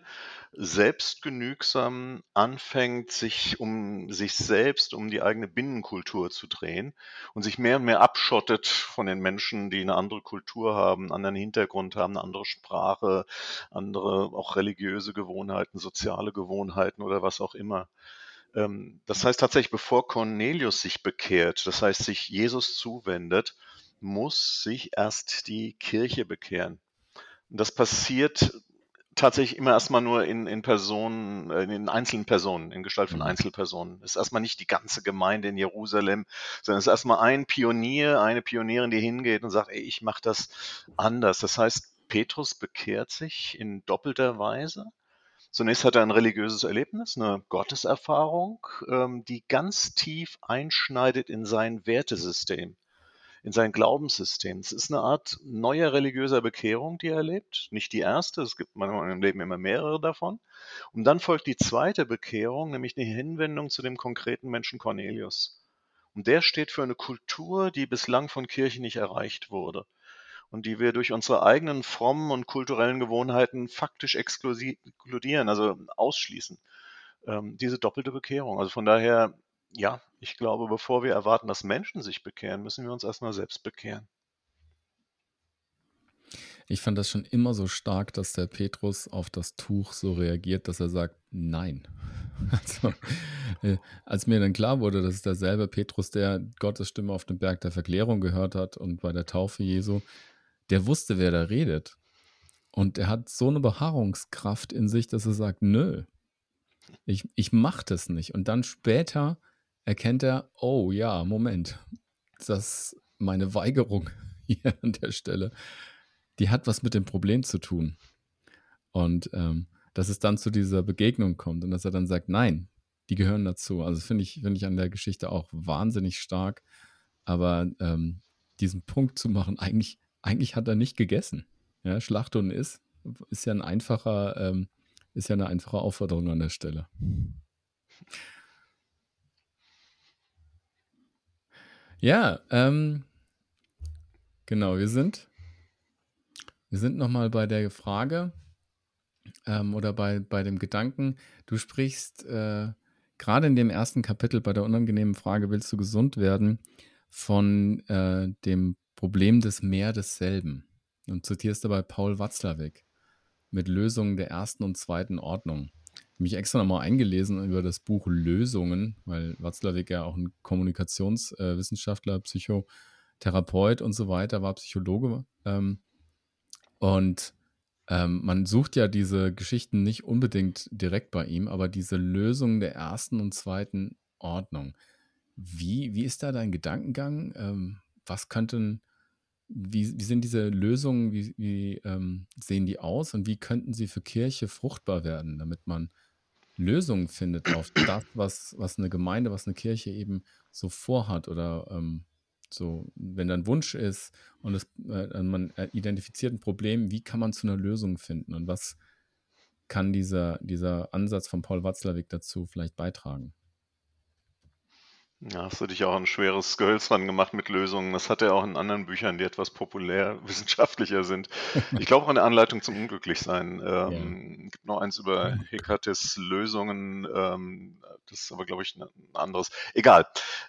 selbstgenügsam anfängt, sich um sich selbst, um die eigene Binnenkultur zu drehen und sich mehr und mehr abschottet von den Menschen, die eine andere Kultur haben, einen anderen Hintergrund haben, eine andere Sprache, andere auch religiöse Gewohnheiten, soziale Gewohnheiten oder was auch immer. Ähm, das heißt tatsächlich, bevor Cornelius sich bekehrt, das heißt sich Jesus zuwendet, muss sich erst die Kirche bekehren. Und das passiert tatsächlich immer erstmal nur in, in Personen, äh, in einzelnen Personen, in Gestalt von mhm. Einzelpersonen. Es ist erstmal nicht die ganze Gemeinde in Jerusalem, sondern es ist erstmal ein Pionier, eine Pionierin, die hingeht und sagt, ey, ich mache das anders. Das heißt, Petrus bekehrt sich in doppelter Weise. Zunächst hat er ein religiöses Erlebnis, eine Gotteserfahrung, ähm, die ganz tief einschneidet in sein Wertesystem in sein Glaubenssystem. Es ist eine Art neuer religiöser Bekehrung, die er erlebt. Nicht die erste, es gibt manchmal im Leben immer mehrere davon. Und dann folgt die zweite Bekehrung, nämlich eine Hinwendung zu dem konkreten Menschen Cornelius. Und der steht für eine Kultur, die bislang von Kirchen nicht erreicht wurde und die wir durch unsere eigenen frommen und kulturellen Gewohnheiten faktisch exkludieren, also ausschließen. Ähm, diese doppelte Bekehrung. Also von daher ja, ich glaube, bevor wir erwarten, dass Menschen sich bekehren, müssen wir uns erstmal selbst bekehren. Ich fand das schon immer so stark, dass der Petrus auf das Tuch so reagiert, dass er sagt, nein. [laughs] Also, äh, als mir dann klar wurde, dass es derselbe Petrus, der Gottes Stimme auf dem Berg der Verklärung gehört hat und bei der Taufe Jesu, der wusste, wer da redet. Und er hat so eine Beharrungskraft in sich, dass er sagt, nö, ich, ich mach das nicht. Und dann später erkennt er, oh ja, Moment, das meine Weigerung [laughs] hier an der Stelle, die hat was mit dem Problem zu tun. Und ähm, dass es dann zu dieser Begegnung kommt und dass er dann sagt, nein, die gehören dazu. Also finde ich, finde ich an der Geschichte auch wahnsinnig stark. Aber ähm, diesen Punkt zu machen, eigentlich, eigentlich hat er nicht gegessen. Ja, Schlacht und ist, ist ja ein einfacher, ähm, ist ja eine einfache Aufforderung an der Stelle. Ja, ähm, genau, wir sind, wir sind nochmal bei der Frage ähm, oder bei, bei dem Gedanken, du sprichst äh, gerade in dem ersten Kapitel bei der unangenehmen Frage, willst du gesund werden, von äh, dem Problem des Mehr desselben und zitierst dabei Paul Watzlawick mit Lösungen der ersten und zweiten Ordnung mich extra nochmal eingelesen über das Buch Lösungen, weil Watzlawick ja auch ein Kommunikationswissenschaftler, äh, Psychotherapeut und so weiter war, Psychologe. Ähm, und ähm, man sucht ja diese Geschichten nicht unbedingt direkt bei ihm, aber diese Lösungen der ersten und zweiten Ordnung. Wie, wie ist da dein Gedankengang? Ähm, was könnten, wie, wie sind diese Lösungen, wie, wie ähm, sehen die aus und wie könnten sie für Kirche fruchtbar werden, damit man Lösungen findet auf das, was, was eine Gemeinde, was eine Kirche eben so vorhat oder ähm, so, wenn da ein Wunsch ist und es, äh, man identifiziert ein Problem, wie kann man zu einer Lösung finden und was kann dieser, dieser Ansatz von Paul Watzlawick dazu vielleicht beitragen? Ja, hast du dich auch ein schweres Gehölz dran gemacht mit Lösungen. Das hat er auch in anderen Büchern, die etwas populär [laughs] wissenschaftlicher sind. Ich glaube auch eine Anleitung zum Unglücklichsein. Ähm, ja. gibt noch eins über Hekates Lösungen. Ähm, das ist aber, glaube ich, ein anderes. Egal.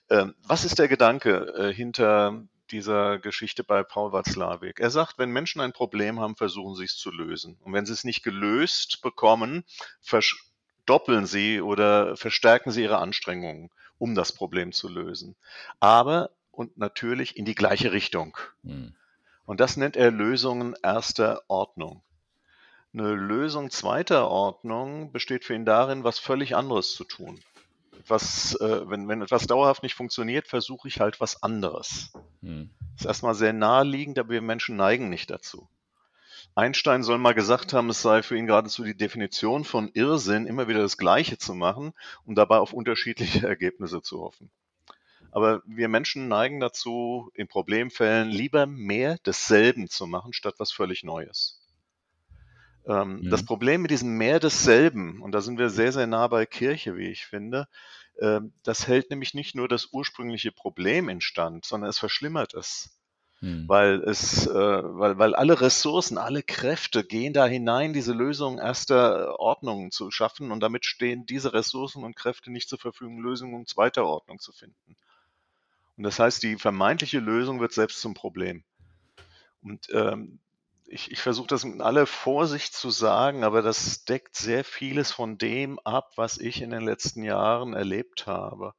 Ähm, was ist der Gedanke äh, hinter dieser Geschichte bei Paul Watzlawick? Er sagt, wenn Menschen ein Problem haben, versuchen sie es zu lösen. Und wenn sie es nicht gelöst bekommen, verdoppeln sie oder verstärken sie ihre Anstrengungen um das Problem zu lösen. Aber und natürlich in die gleiche Richtung. Mhm. Und das nennt er Lösungen erster Ordnung. Eine Lösung zweiter Ordnung besteht für ihn darin, was völlig anderes zu tun. Was, äh, wenn, wenn etwas dauerhaft nicht funktioniert, versuche ich halt was anderes. Mhm. Das ist erstmal sehr naheliegend, aber wir Menschen neigen nicht dazu. Einstein soll mal gesagt haben, es sei für ihn geradezu die Definition von Irrsinn, immer wieder das Gleiche zu machen und dabei auf unterschiedliche [laughs] Ergebnisse zu hoffen. Aber wir Menschen neigen dazu, in Problemfällen lieber mehr desselben zu machen, statt was völlig Neues. Ähm, mhm. Das Problem mit diesem mehr desselben, und da sind wir sehr, sehr nah bei Kirche, wie ich finde, äh, das hält nämlich nicht nur das ursprüngliche Problem instand, sondern es verschlimmert es. Hm. Weil es, äh, weil, weil alle Ressourcen, alle Kräfte gehen da hinein, diese Lösung erster Ordnung zu schaffen und damit stehen diese Ressourcen und Kräfte nicht zur Verfügung, Lösungen zweiter Ordnung zu finden. Und das heißt, die vermeintliche Lösung wird selbst zum Problem. Und ähm, ich, ich versuche das mit aller Vorsicht zu sagen, aber das deckt sehr vieles von dem ab, was ich in den letzten Jahren erlebt habe.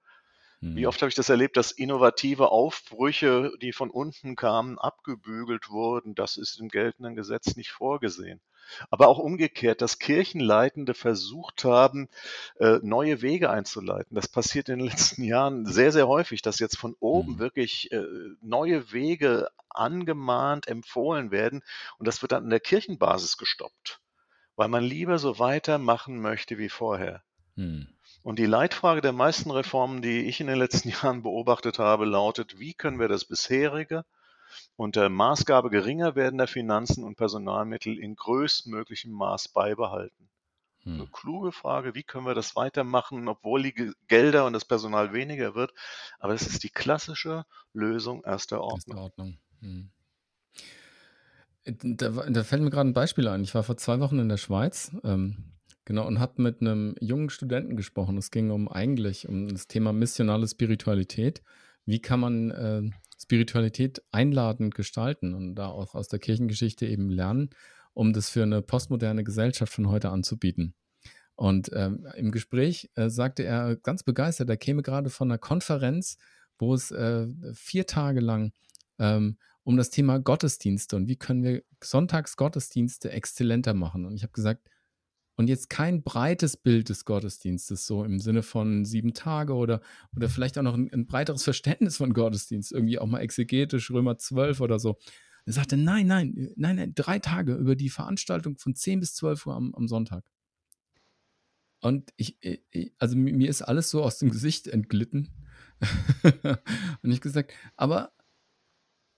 Wie mhm. oft habe ich das erlebt, dass innovative Aufbrüche, die von unten kamen, abgebügelt wurden. Das ist im geltenden Gesetz nicht vorgesehen. Aber auch umgekehrt, dass Kirchenleitende versucht haben, äh, neue Wege einzuleiten. Das passiert in den [laughs] letzten Jahren sehr, sehr häufig, dass jetzt von oben mhm. wirklich äh, neue Wege angemahnt, empfohlen werden. Und das wird dann an der Kirchenbasis gestoppt, weil man lieber so weitermachen möchte wie vorher. Mhm. Und die Leitfrage der meisten Reformen, die ich in den letzten [laughs] Jahren beobachtet habe, lautet, wie können wir das bisherige unter Maßgabe geringer werdender Finanzen und Personalmittel in größtmöglichem Maß beibehalten? Hm. Eine kluge Frage, wie können wir das weitermachen, obwohl die Gelder und das Personal weniger wird. Aber es ist die klassische Lösung erster Ordnung. Erster Ordnung. Hm. Da, da, fällt mir gerade ein Beispiel ein. Ich war vor zwei Wochen in der Schweiz. Ähm, Genau, und habe mit einem jungen Studenten gesprochen. Es ging um eigentlich um das Thema missionale Spiritualität. Wie kann man äh, Spiritualität einladend gestalten und da auch aus der Kirchengeschichte eben lernen, um das für eine postmoderne Gesellschaft von heute anzubieten. Und ähm, im Gespräch äh, sagte er ganz begeistert, er käme gerade von einer Konferenz, wo es äh, vier Tage lang ähm, um das Thema Gottesdienste und wie können wir Sonntagsgottesdienste exzellenter machen. Und ich habe gesagt, und jetzt kein breites Bild des Gottesdienstes, so im Sinne von sieben Tage oder, oder vielleicht auch noch ein, ein breiteres Verständnis von Gottesdienst, irgendwie auch mal exegetisch, Römer 12 oder so. Er sagte, nein, nein, nein, nein, drei Tage über die Veranstaltung von 10 bis 12 Uhr am, am Sonntag. Und ich, ich, also mir ist alles so aus dem Gesicht entglitten. [laughs] und ich gesagt, aber,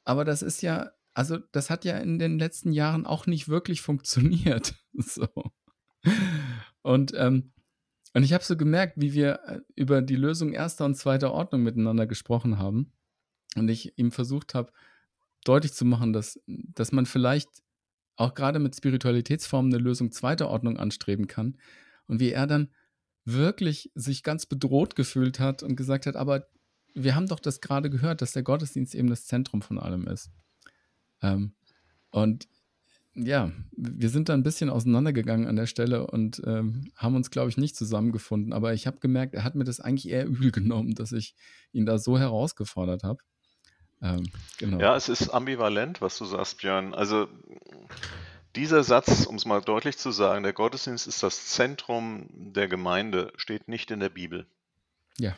aber das ist ja, also das hat ja in den letzten Jahren auch nicht wirklich funktioniert. [laughs] So. Und, ähm, und ich habe so gemerkt, wie wir äh, über die Lösung erster und zweiter Ordnung miteinander gesprochen haben. Und ich ihm versucht habe, deutlich zu machen, dass, dass man vielleicht auch gerade mit Spiritualitätsformen eine Lösung zweiter Ordnung anstreben kann. Und wie er dann wirklich sich ganz bedroht gefühlt hat und gesagt hat, aber wir haben doch das gerade gehört, dass der Gottesdienst eben das Zentrum von allem ist. Ähm, und ja, wir sind da ein bisschen auseinandergegangen an der Stelle und ähm, haben uns, glaube ich, nicht zusammengefunden. Aber ich habe gemerkt, er hat mir das eigentlich eher übel [laughs] genommen, dass ich ihn da so herausgefordert habe. Ähm, genau. Ja, es ist ambivalent, was du sagst, Björn. Also dieser Satz, um es mal deutlich zu sagen, der Gottesdienst ist das Zentrum der Gemeinde, steht nicht in der Bibel. Ja.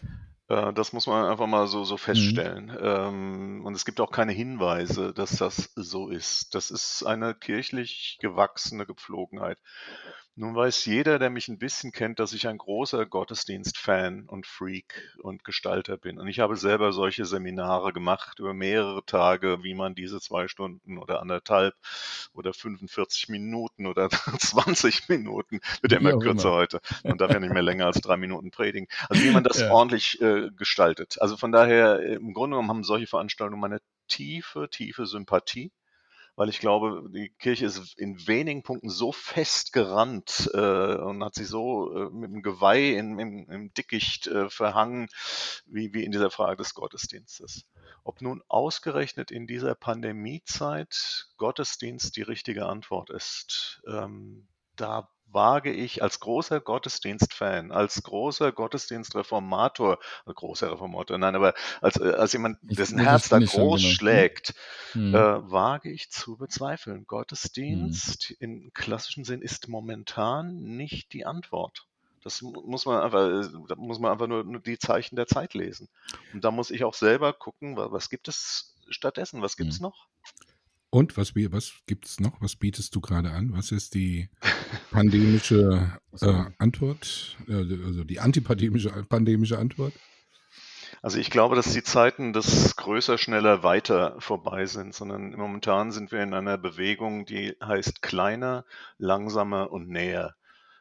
Äh, das muss man einfach mal so, so mhm. feststellen. Mhm. und es gibt auch keine Hinweise, dass das so ist. Das ist eine kirchlich gewachsene Gepflogenheit. Nun weiß jeder, der mich ein bisschen kennt, dass ich ein großer Gottesdienst-Fan und Freak und Gestalter bin. Und ich habe selber solche Seminare gemacht über mehrere Tage, wie man diese zwei Stunden oder anderthalb oder 45 Minuten oder [laughs] 20 Minuten, wird ja immer kürzer immer. heute. Man darf ja nicht mehr länger als drei Minuten predigen. Also wie man das [laughs] ja. ordentlich äh, gestaltet. Also von daher, im Grunde genommen haben solche Veranstaltungen meine tiefe, tiefe Sympathie weil ich glaube, die Kirche ist in wenigen Punkten so festgerannt äh, und hat sich so äh, mit dem Geweih in, im, im Dickicht äh, verhangen, wie, wie in dieser Frage des Gottesdienstes. Ob nun ausgerechnet in dieser Pandemiezeit Gottesdienst die richtige Antwort ist, ähm, da wage ich als großer Gottesdienstfan, als großer Gottesdienstreformator, äh, großer Reformator, nein, aber als, äh, als jemand, dessen ich, Herz da groß genau. schlägt, hm. äh, wage ich zu bezweifeln. Gottesdienst hm. im klassischen Sinn ist momentan nicht die Antwort. Das muss man einfach, äh, da muss man einfach nur, nur die Zeichen der Zeit lesen. Und da muss ich auch selber gucken, was, was gibt es stattdessen? Was gibt es hm. noch? Und was, was gibt es noch? Was bietest du gerade an? Was ist die pandemische [laughs] äh, Antwort? Also die antipandemische pandemische Antwort? Also ich glaube, dass die Zeiten des größer, schneller, weiter vorbei sind, sondern momentan sind wir in einer Bewegung, die heißt kleiner, langsamer und näher.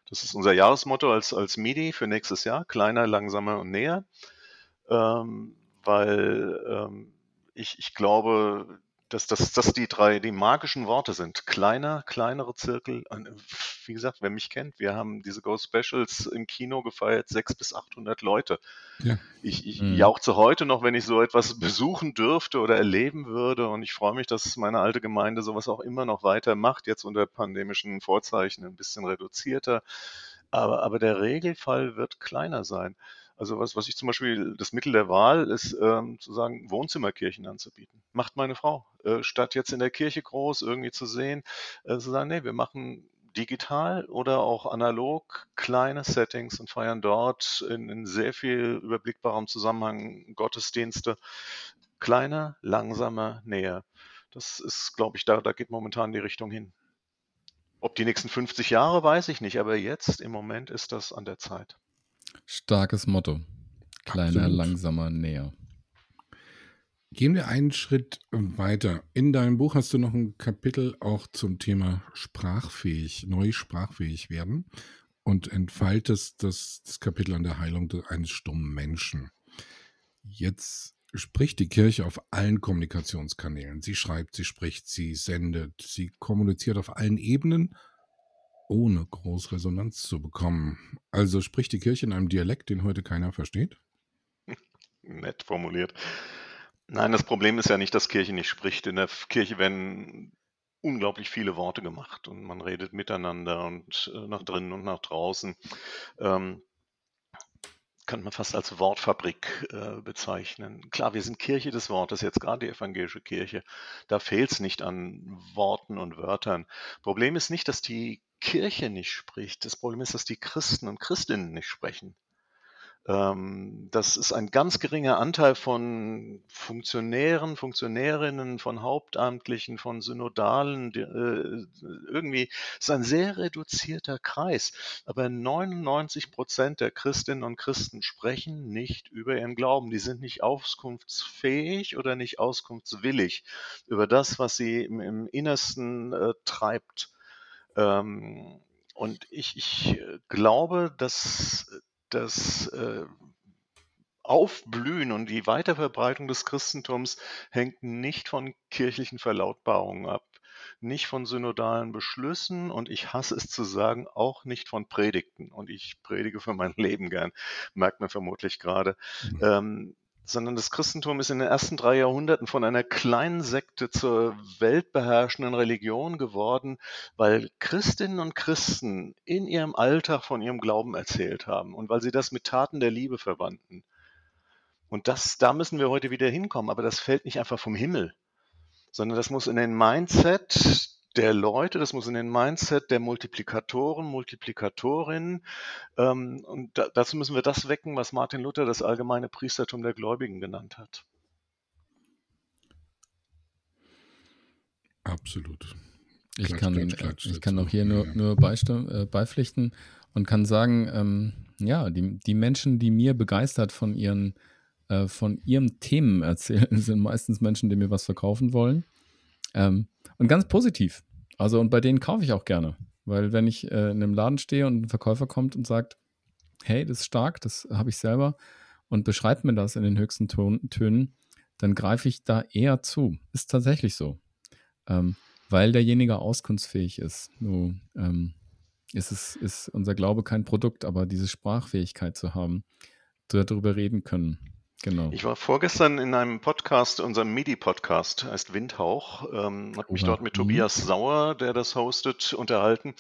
Das ist unser Jahresmotto als, als MIDI für nächstes Jahr, kleiner, langsamer und näher, ähm, weil ähm, ich, ich glaube, dass das dass die drei, die magischen Worte sind. Kleiner, kleinere Zirkel. Wie gesagt, wer mich kennt, wir haben diese Ghost Specials im Kino gefeiert, sechs bis 800 Leute. Ja. Ich, ich mhm. jauchze heute noch, wenn ich so etwas besuchen dürfte oder erleben würde. Und ich freue mich, dass meine alte Gemeinde sowas auch immer noch weiter macht, jetzt unter pandemischen Vorzeichen ein bisschen reduzierter. Aber, aber der Regelfall wird kleiner sein. Also was, was ich zum Beispiel, das Mittel der Wahl ist, ähm, zu sagen, Wohnzimmerkirchen anzubieten. Macht meine Frau. Äh, statt jetzt in der Kirche groß irgendwie zu sehen, äh, zu sagen, nee, wir machen digital oder auch analog kleine Settings und feiern dort in, in sehr viel überblickbarem Zusammenhang Gottesdienste. Kleiner, langsamer, näher. Das ist, glaube ich, da, da geht momentan die Richtung hin. Ob die nächsten 50 Jahre, weiß ich nicht, aber jetzt im Moment ist das an der Zeit. Starkes Motto. Kleiner, Absolut. langsamer, näher. Gehen wir einen Schritt weiter. In deinem Buch hast du noch ein Kapitel auch zum Thema sprachfähig, neu sprachfähig werden und entfaltest das, das Kapitel an der Heilung eines stummen Menschen. Jetzt spricht die Kirche auf allen Kommunikationskanälen. Sie schreibt, sie spricht, sie sendet, sie kommuniziert auf allen Ebenen ohne Großresonanz zu bekommen. Also spricht die Kirche in einem Dialekt, den heute keiner versteht? [laughs] Nett formuliert. Nein, das Problem ist ja nicht, dass Kirche nicht spricht. In der Kirche werden unglaublich viele Worte gemacht und man redet miteinander und äh, nach drinnen und nach draußen. Ähm, könnte man fast als Wortfabrik äh, bezeichnen. Klar, wir sind Kirche des Wortes, jetzt gerade die evangelische Kirche. Da fehlt es nicht an Worten und Wörtern. Problem ist nicht, dass die Kirche nicht spricht. Das Problem ist, dass die Christen und Christinnen nicht sprechen. Ähm, das ist ein ganz geringer Anteil von Funktionären, Funktionärinnen, von Hauptamtlichen, von Synodalen. Äh, irgendwie ist ein sehr reduzierter Kreis. Aber 99 Prozent der Christinnen und Christen sprechen nicht über ihren Glauben. Die sind nicht auskunftsfähig oder nicht auskunftswillig über das, was sie im, Innersten äh, treibt. Ähm, und ich, ich glaube, dass das äh, Aufblühen und die Weiterverbreitung des Christentums hängt nicht von kirchlichen Verlautbarungen ab, nicht von synodalen Beschlüssen und ich hasse es zu sagen, auch nicht von Predigten. Und ich predige für mein [laughs] Leben gern, merkt man vermutlich gerade. Mhm. Ähm, sondern das Christentum ist in den ersten drei Jahrhunderten von einer kleinen Sekte zur weltbeherrschenden Religion geworden, weil Christinnen und Christen in ihrem Alltag von ihrem Glauben erzählt haben und weil sie das mit Taten der Liebe verwandten. Und das, da müssen wir heute wieder hinkommen, aber das fällt nicht einfach vom Himmel, sondern das muss in den Mindset der Leute, das muss in den Mindset der Multiplikatoren, Multiplikatorinnen. Ähm, und da, dazu müssen wir das wecken, was Martin Luther das allgemeine Priestertum der Gläubigen genannt hat. Absolut. Ich klatsch, kann, klatsch, klatsch, ich kann auch hier nur, nur äh, beipflichten und kann sagen, ähm, ja, die, die Menschen, die mir begeistert von ihren, äh, von ihren Themen erzählen, [laughs] sind meistens Menschen, die mir was verkaufen wollen. Ähm, und ganz positiv. Also, und bei denen kaufe ich auch gerne. Weil wenn ich äh, in einem Laden stehe und ein Verkäufer kommt und sagt, hey, das ist stark, das habe ich selber und beschreibt mir das in den höchsten Ton Tönen, dann greife ich da eher zu. Ist tatsächlich so. Ähm, weil derjenige auskunftsfähig ist. Nur ähm, ist, es, ist unser Glaube kein Produkt, aber diese Sprachfähigkeit zu haben, darüber reden können. Genau. Ich war vorgestern in einem Podcast, unserem MIDI-Podcast, heißt Windhauch, ähm, habe mich dort mit. Tobias Sauer, der das hostet, unterhalten.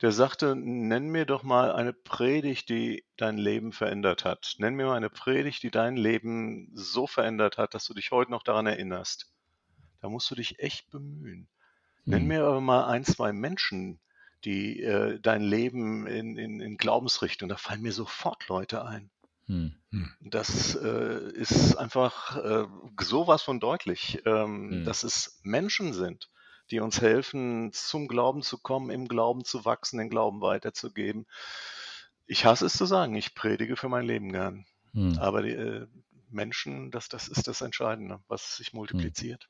Der sagte, nenn mir doch mal eine Predigt, die dein Leben verändert hat. Nenn mir mal eine Predigt, die dein Leben so verändert hat, dass du dich heute noch daran erinnerst. Da musst du dich echt bemühen. Nenn mhm. mir aber mal ein, zwei Menschen, die äh, dein Leben in, in, in Glaubensrichtung, da fallen mir sofort Leute ein. Hm. hm. Das äh, ist einfach äh, sowas von deutlich, ähm, hm. dass es Menschen sind, die uns helfen, zum Glauben zu kommen, im Glauben zu wachsen, den Glauben weiterzugeben. Ich hasse es zu sagen, ich predige für mein Leben gern. Hm. Aber die äh, Menschen, das, das ist das Entscheidende, was sich hm. multipliziert.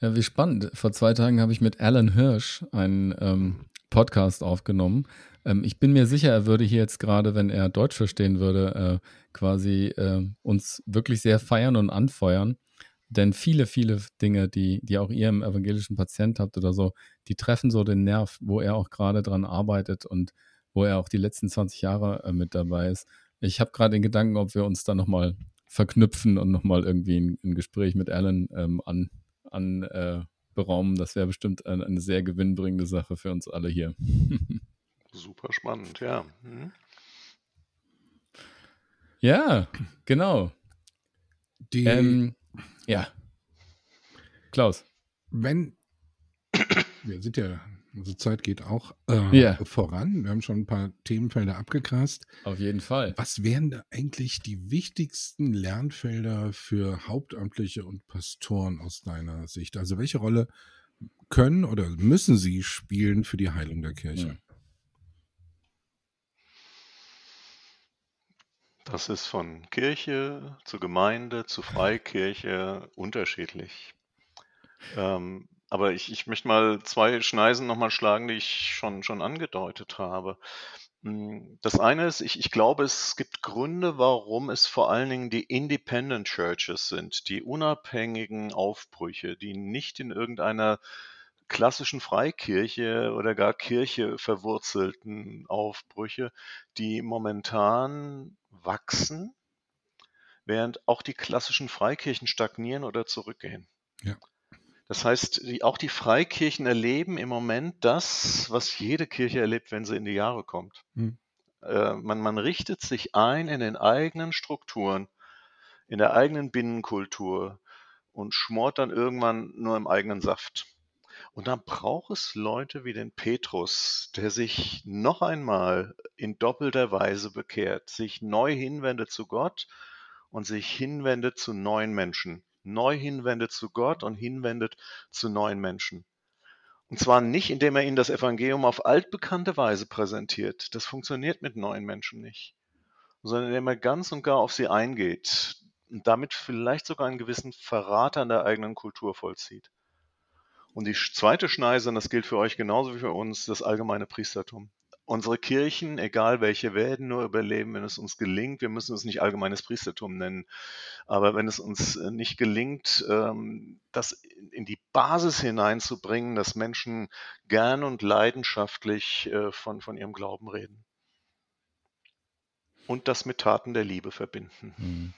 Ja, wie spannend. Vor zwei Tagen habe ich mit Alan Hirsch einen ähm, Podcast aufgenommen ähm, ich bin mir sicher, er würde hier jetzt gerade, wenn er Deutsch verstehen würde, äh, quasi äh, uns wirklich sehr feiern und anfeuern. Denn viele, viele Dinge, die, die auch ihr im evangelischen Patient habt oder so, die treffen so den Nerv, wo er auch gerade dran arbeitet und wo er auch die letzten 20 Jahre äh, mit dabei ist. Ich habe gerade den Gedanken, ob wir uns da nochmal verknüpfen und nochmal irgendwie ein, ein, Gespräch mit Alan ähm, an, an äh, beraumen. Das wäre bestimmt eine, eine sehr gewinnbringende Sache für uns alle hier. [laughs] Super spannend, ja. Mhm. Ja, genau. Die, ähm, ja. Klaus. Wenn, [coughs] wir sind ja, unsere Zeit geht auch äh, yeah. voran. Wir haben schon ein paar Themenfelder abgegrast. Auf jeden Fall. Was wären da eigentlich die wichtigsten Lernfelder für Hauptamtliche und Pastoren aus deiner Sicht? Also welche Rolle können oder müssen sie spielen für die Heilung der Kirche? Das ist von Kirche zu Gemeinde zu Freikirche unterschiedlich. Ähm, aber ich, ich möchte mal zwei Schneisen nochmal schlagen, die ich schon, schon angedeutet habe. Hm, das eine ist, ich, ich glaube, es gibt Gründe, warum es vor allen Dingen die Independent Churches sind, die unabhängigen Aufbrüche, die nicht in irgendeiner klassischen Freikirche oder gar Kirche verwurzelten Aufbrüche, die momentan wachsen, während auch die klassischen Freikirchen stagnieren oder zurückgehen. Ja. Das heißt, die, auch die Freikirchen erleben im Moment das, was jede Kirche erlebt, wenn sie in die Jahre kommt. Hm. Äh, man, man richtet sich ein in den eigenen Strukturen, in der eigenen Binnenkultur und schmort dann irgendwann nur im eigenen Saft. Und dann braucht es Leute wie den Petrus, der sich noch einmal in doppelter Weise bekehrt, sich neu hinwendet zu Gott und sich hinwendet zu neuen Menschen. Neu hinwendet zu Gott und hinwendet zu neuen Menschen. Und zwar nicht, indem er ihnen das Evangelium auf altbekannte Weise präsentiert. Das funktioniert mit neuen Menschen nicht. Sondern indem er ganz und gar auf sie eingeht und damit vielleicht sogar einen gewissen Verrat an der eigenen Kultur vollzieht. Und die zweite Schneise, und das gilt für euch genauso wie für uns, das allgemeine Priestertum. Unsere Kirchen, egal welche, werden nur überleben, wenn es uns gelingt. Wir müssen es nicht allgemeines Priestertum nennen. Aber wenn es uns äh, nicht gelingt, ähm, das in die Basis hineinzubringen, dass Menschen gern und leidenschaftlich äh, von, von ihrem Glauben reden. Und das mit Taten der Liebe verbinden. Mhm.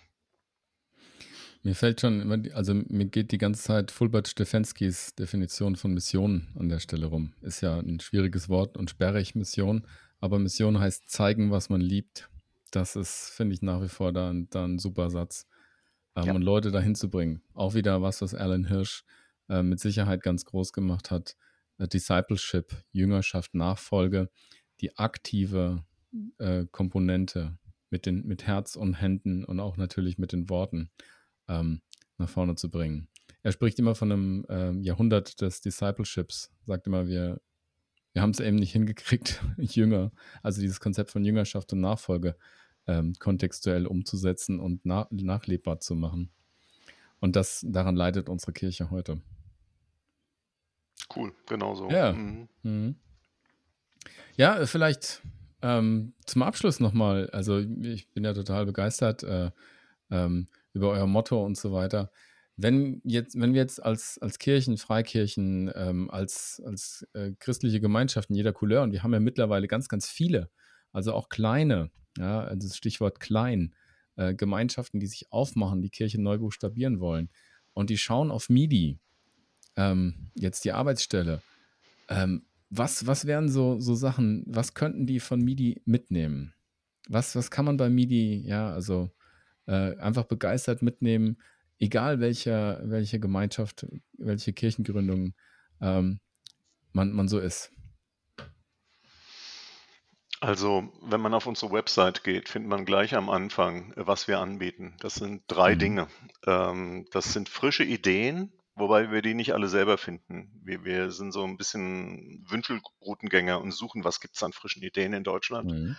Mir fällt schon immer, also mir geht die ganze Zeit Fulbert Stefanskis Definition von Mission an der Stelle rum. Ist ja ein schwieriges Wort und sperrig Mission, aber Mission heißt zeigen, was man liebt. Das ist, finde ich, nach wie vor da, da ein super Satz. Ähm, ja. Und Leute dahin zu bringen. Auch wieder was, was Alan Hirsch äh, mit Sicherheit ganz groß gemacht hat. Äh, Discipleship, Jüngerschaft, Nachfolge, die aktive äh, Komponente mit, den, mit Herz und Händen und auch natürlich mit den Worten ähm, nach vorne zu bringen. er spricht immer von einem ähm, Jahrhundert des Discipleships, sagt immer, wir, wir haben es eben nicht hingekriegt, [laughs] Jünger, also dieses Konzept von Jüngerschaft und Nachfolge ähm, kontextuell umzusetzen und na nachlebbar zu machen. Und das daran leidet unsere Kirche heute. Cool, genau so. Ja. Mhm. Mhm. Ja, vielleicht ähm, zum Abschluss nochmal. Also, ich bin ja total begeistert äh, ähm, über euer Motto und so weiter. Wenn, jetzt, wenn wir jetzt als, als Kirchen, Freikirchen, ähm, als, als äh, christliche Gemeinschaften jeder Couleur, und wir haben ja mittlerweile ganz, ganz viele, also auch kleine, ja, das Stichwort klein, äh, Gemeinschaften, die sich aufmachen, die Kirche neu buchstabieren wollen, und die schauen auf MIDI, ähm, jetzt die Arbeitsstelle, ähm, was, was wären so, so Sachen, was könnten die von MIDI mitnehmen? Was, was kann man bei MIDI, ja, also äh, einfach begeistert mitnehmen, egal welcher, welche Gemeinschaft, welche Kirchengründung ähm, man, man so ist? Also, wenn man auf unsere Website geht, findet man gleich am Anfang, äh, was wir anbieten. Das sind drei mhm. Dinge. Ähm, das sind frische Ideen, Wobei wir die nicht alle selber finden. Wir, wir sind so ein bisschen Wünschelroutengänger und suchen, was gibt es an frischen Ideen in Deutschland. Mhm.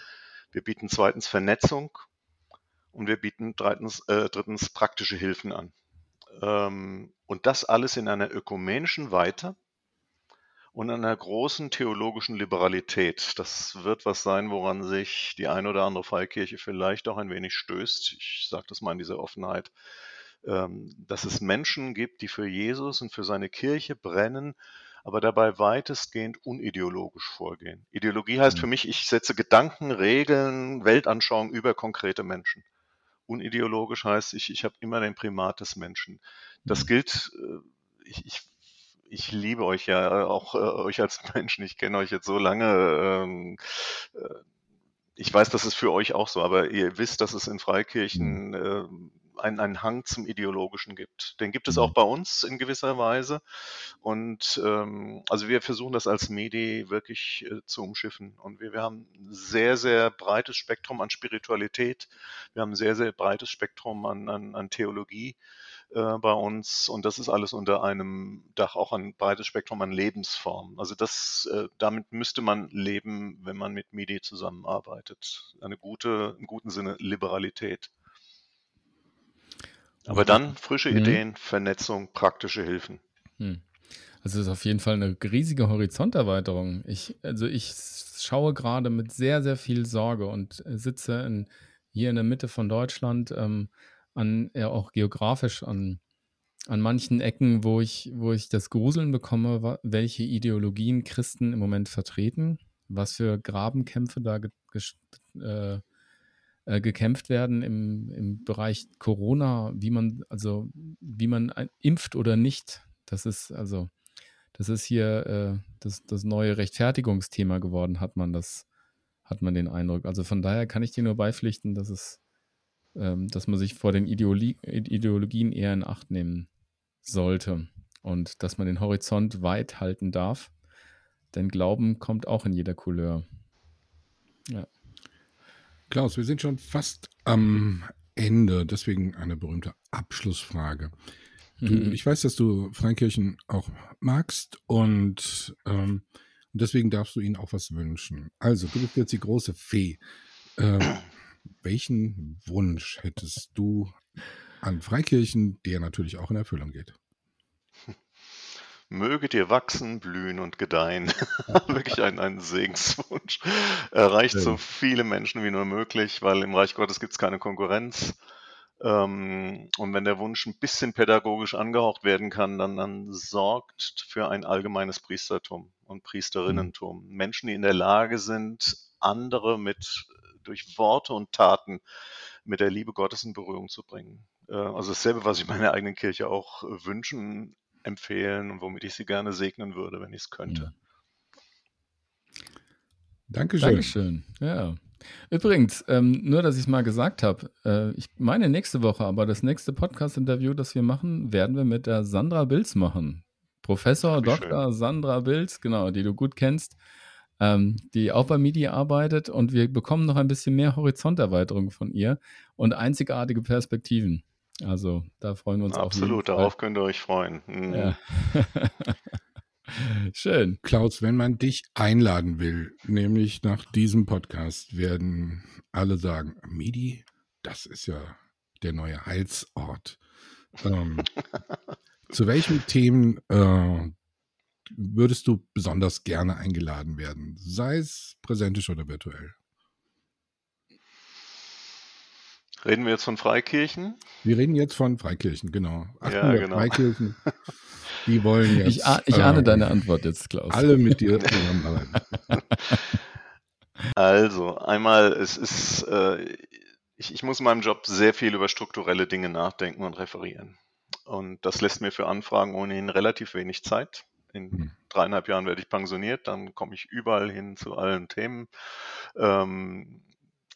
Wir bieten zweitens Vernetzung und wir bieten drittens, äh, drittens praktische Hilfen an. Ähm, und das alles in einer ökumenischen Weite und einer großen theologischen Liberalität. Das wird was sein, woran sich die ein oder andere Freikirche vielleicht auch ein wenig stößt. Ich sage das mal in dieser Offenheit. Ähm, dass es Menschen gibt, die für Jesus und für seine Kirche brennen, aber dabei weitestgehend unideologisch vorgehen. Ideologie heißt für mhm. mich, ich setze Gedanken, Regeln, Weltanschauung über konkrete Menschen. Unideologisch heißt, ich, ich habe immer den Primat des Menschen. Das mhm. gilt, äh, ich, ich, ich liebe euch ja auch äh, euch als [laughs] Menschen. Ich kenne euch jetzt so lange. Ähm, äh, ich weiß, das ist für euch auch so, aber ihr wisst, dass es in Freikirchen äh, einen, einen Hang zum Ideologischen gibt. Den gibt es auch mhm. bei uns in gewisser Weise. Und ähm, also wir versuchen das als Medi wirklich äh, zu umschiffen. Und wir, wir haben ein sehr, sehr breites Spektrum an Spiritualität. Wir haben ein sehr, sehr breites Spektrum an, an, an Theologie äh, bei uns. Und das ist alles unter einem Dach, auch ein breites Spektrum an Lebensformen. Also das, äh, damit müsste man leben, wenn man mit MIDI zusammenarbeitet. Eine gute, im guten Sinne Liberalität. Aber dann frische mhm. Ideen, Vernetzung, praktische Hilfen. Mhm. Also das ist auf jeden Fall eine riesige Horizonterweiterung. Ich, also ich schaue gerade mit sehr, sehr viel Sorge und sitze in, hier in der Mitte von Deutschland ähm, an, ja auch geografisch an, an manchen Ecken, wo ich, wo ich das Gruseln bekomme, welche Ideologien Christen im Moment vertreten, was für Grabenkämpfe da ge, äh, äh, gekämpft werden im, im Bereich Corona, wie man, also wie man impft oder nicht. Das ist also, das ist hier äh, das, das neue Rechtfertigungsthema geworden, hat man das, hat man den Eindruck. Also von daher kann ich dir nur beipflichten, dass es, ähm, dass man sich vor den Ideologie, Ideologien eher in Acht nehmen sollte und dass man den Horizont weit halten darf. Denn Glauben kommt auch in jeder Couleur. Ja. Klaus, wir sind schon fast am Ende, deswegen eine berühmte Abschlussfrage. Du, mhm. Ich weiß, dass du Freikirchen auch magst und, ähm, deswegen darfst du ihnen auch was wünschen. Also, du bist jetzt die große Fee. Äh, welchen Wunsch hättest du an Freikirchen, der natürlich auch in Erfüllung geht? Möget ihr wachsen, blühen und gedeihen. [laughs] Wirklich ein, ein Segenswunsch. Erreicht so viele Menschen wie nur möglich, weil im Reich Gottes gibt es keine Konkurrenz. Ähm, und wenn der Wunsch ein bisschen pädagogisch angehaucht werden kann, dann, dann sorgt für ein allgemeines Priestertum und Priesterinnentum. Mhm. Menschen, die in der Lage sind, andere mit durch Worte und Taten mit der Liebe Gottes in Berührung zu bringen. Äh, also dasselbe, was ich meiner eigenen Kirche auch wünschen empfehlen und womit ich sie gerne segnen würde, wenn ich es könnte. Ja. Dankeschön. Dankeschön. Ja. Übrigens, ähm, nur, dass ich es mal gesagt habe, äh, ich meine nächste Woche, aber das nächste Podcast-Interview, das wir machen, werden wir mit der Sandra Bilz machen. Professor Dr. Schön. Sandra Bilz, genau, die du gut kennst, ähm, die auch bei MIDI arbeitet und wir bekommen noch ein bisschen mehr Horizonterweiterung von ihr und einzigartige Perspektiven. Also da freuen wir uns Absolut, darauf könnt ihr euch freuen. Mhm. Ja. [laughs] Schön. Klaus, wenn man dich einladen will, nämlich nach diesem Podcast, werden alle sagen, Midi, das ist ja der neue Heilsort. Ähm, [laughs] zu welchen Themen äh, würdest du besonders gerne eingeladen werden? Sei es präsentisch oder virtuell? Reden wir jetzt von Freikirchen? Wir reden jetzt von Freikirchen, genau. Ja, genau. Freikirchen. Die wollen jetzt. Ich, ich ahne äh, deine Antwort jetzt, Klaus. Alle mit dir zusammenarbeiten. [laughs] Also, einmal, es ist, äh, ich, ich muss in meinem Job sehr viel über strukturelle Dinge nachdenken und referieren. Und das lässt mir für Anfragen ohnehin relativ wenig Zeit. In hm. dreieinhalb Jahren werde ich pensioniert, dann komme ich überall hin zu allen Themen. Ähm,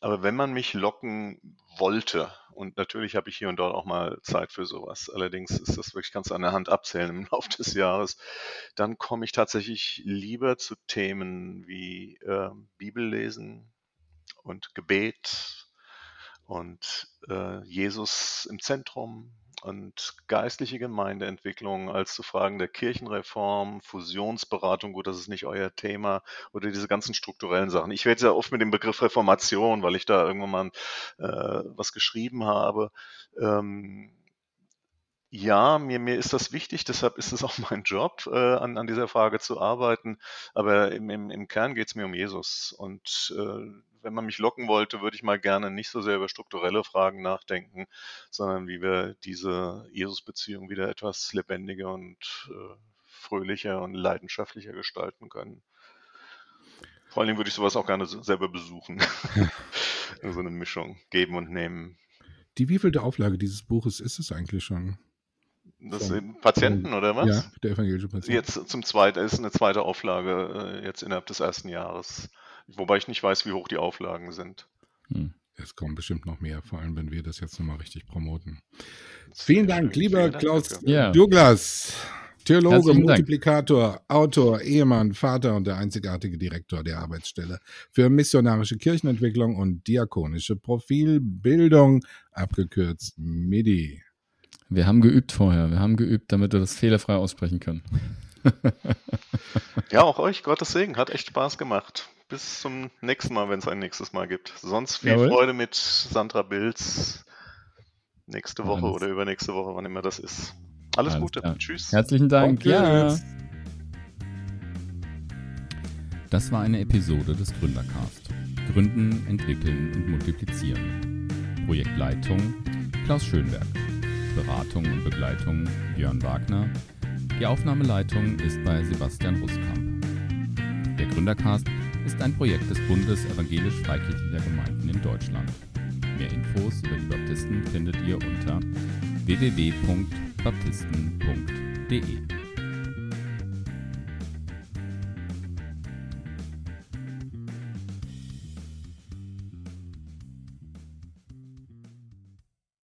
aber wenn man mich locken wollte, und natürlich habe ich hier und dort auch mal Zeit für sowas, allerdings ist das wirklich ganz an der Hand abzählen im [laughs] Laufe des Jahres, dann komme ich tatsächlich lieber zu Themen wie äh, Bibellesen und Gebet und äh, Jesus im Zentrum und geistliche Gemeindeentwicklung als zu Fragen der Kirchenreform, Fusionsberatung, gut, das ist nicht euer Thema, oder diese ganzen strukturellen Sachen. Ich werde ja oft mit dem Begriff Reformation, weil ich da irgendwann mal äh, was geschrieben habe. Ähm, ja, mir, mir ist das wichtig, deshalb ist es [laughs] auch mein Job, äh, an, an dieser Frage zu arbeiten. Aber im, im, im Kern geht es mir um Jesus. Und äh, wenn man mich locken wollte, würde ich mal gerne nicht so sehr über strukturelle Fragen nachdenken, sondern wie wir diese Jesus-Beziehung wieder etwas lebendiger und äh, fröhlicher und leidenschaftlicher gestalten können. Vor allen Dingen würde ich sowas auch gerne selber besuchen. [laughs] so eine Mischung, geben und nehmen. Die wievielte Auflage dieses Buches ist es eigentlich schon? Das sind Patienten oder was? Ja, der evangelische Patient. Jetzt zum zweiten, ist eine zweite Auflage äh, jetzt innerhalb des ersten Jahres. Wobei ich nicht weiß, wie hoch die Auflagen sind. Hm. Es kommen bestimmt noch mehr, vor allem wenn wir das jetzt nochmal richtig promoten. Vielen Dank, lieber Vielen Dank Klaus ja. Douglas. Theologe, Multiplikator, Autor, Ehemann, Vater und der einzigartige Direktor der Arbeitsstelle für missionarische Kirchenentwicklung und diakonische Profilbildung, abgekürzt MIDI. Wir haben geübt vorher. Wir haben geübt, damit wir das fehlerfrei aussprechen können. [laughs] ja, auch euch, Gottes Segen. Hat echt Spaß gemacht bis zum nächsten Mal, wenn es ein nächstes Mal gibt. Sonst viel Jawohl. Freude mit Sandra Bilz nächste Woche Alles. oder übernächste Woche, wann immer das ist. Alles, Alles Gute. Klar. Tschüss. Herzlichen Dank. Ja. Das war eine Episode des Gründercast. Gründen, entwickeln und multiplizieren. Projektleitung Klaus Schönberg. Beratung und Begleitung Björn Wagner. Die Aufnahmeleitung ist bei Sebastian Ruskamp. Der Gründercast ist ein Projekt des Bundes evangelisch-freikirchlicher Gemeinden in Deutschland. Mehr Infos über die Baptisten findet ihr unter www.baptisten.de.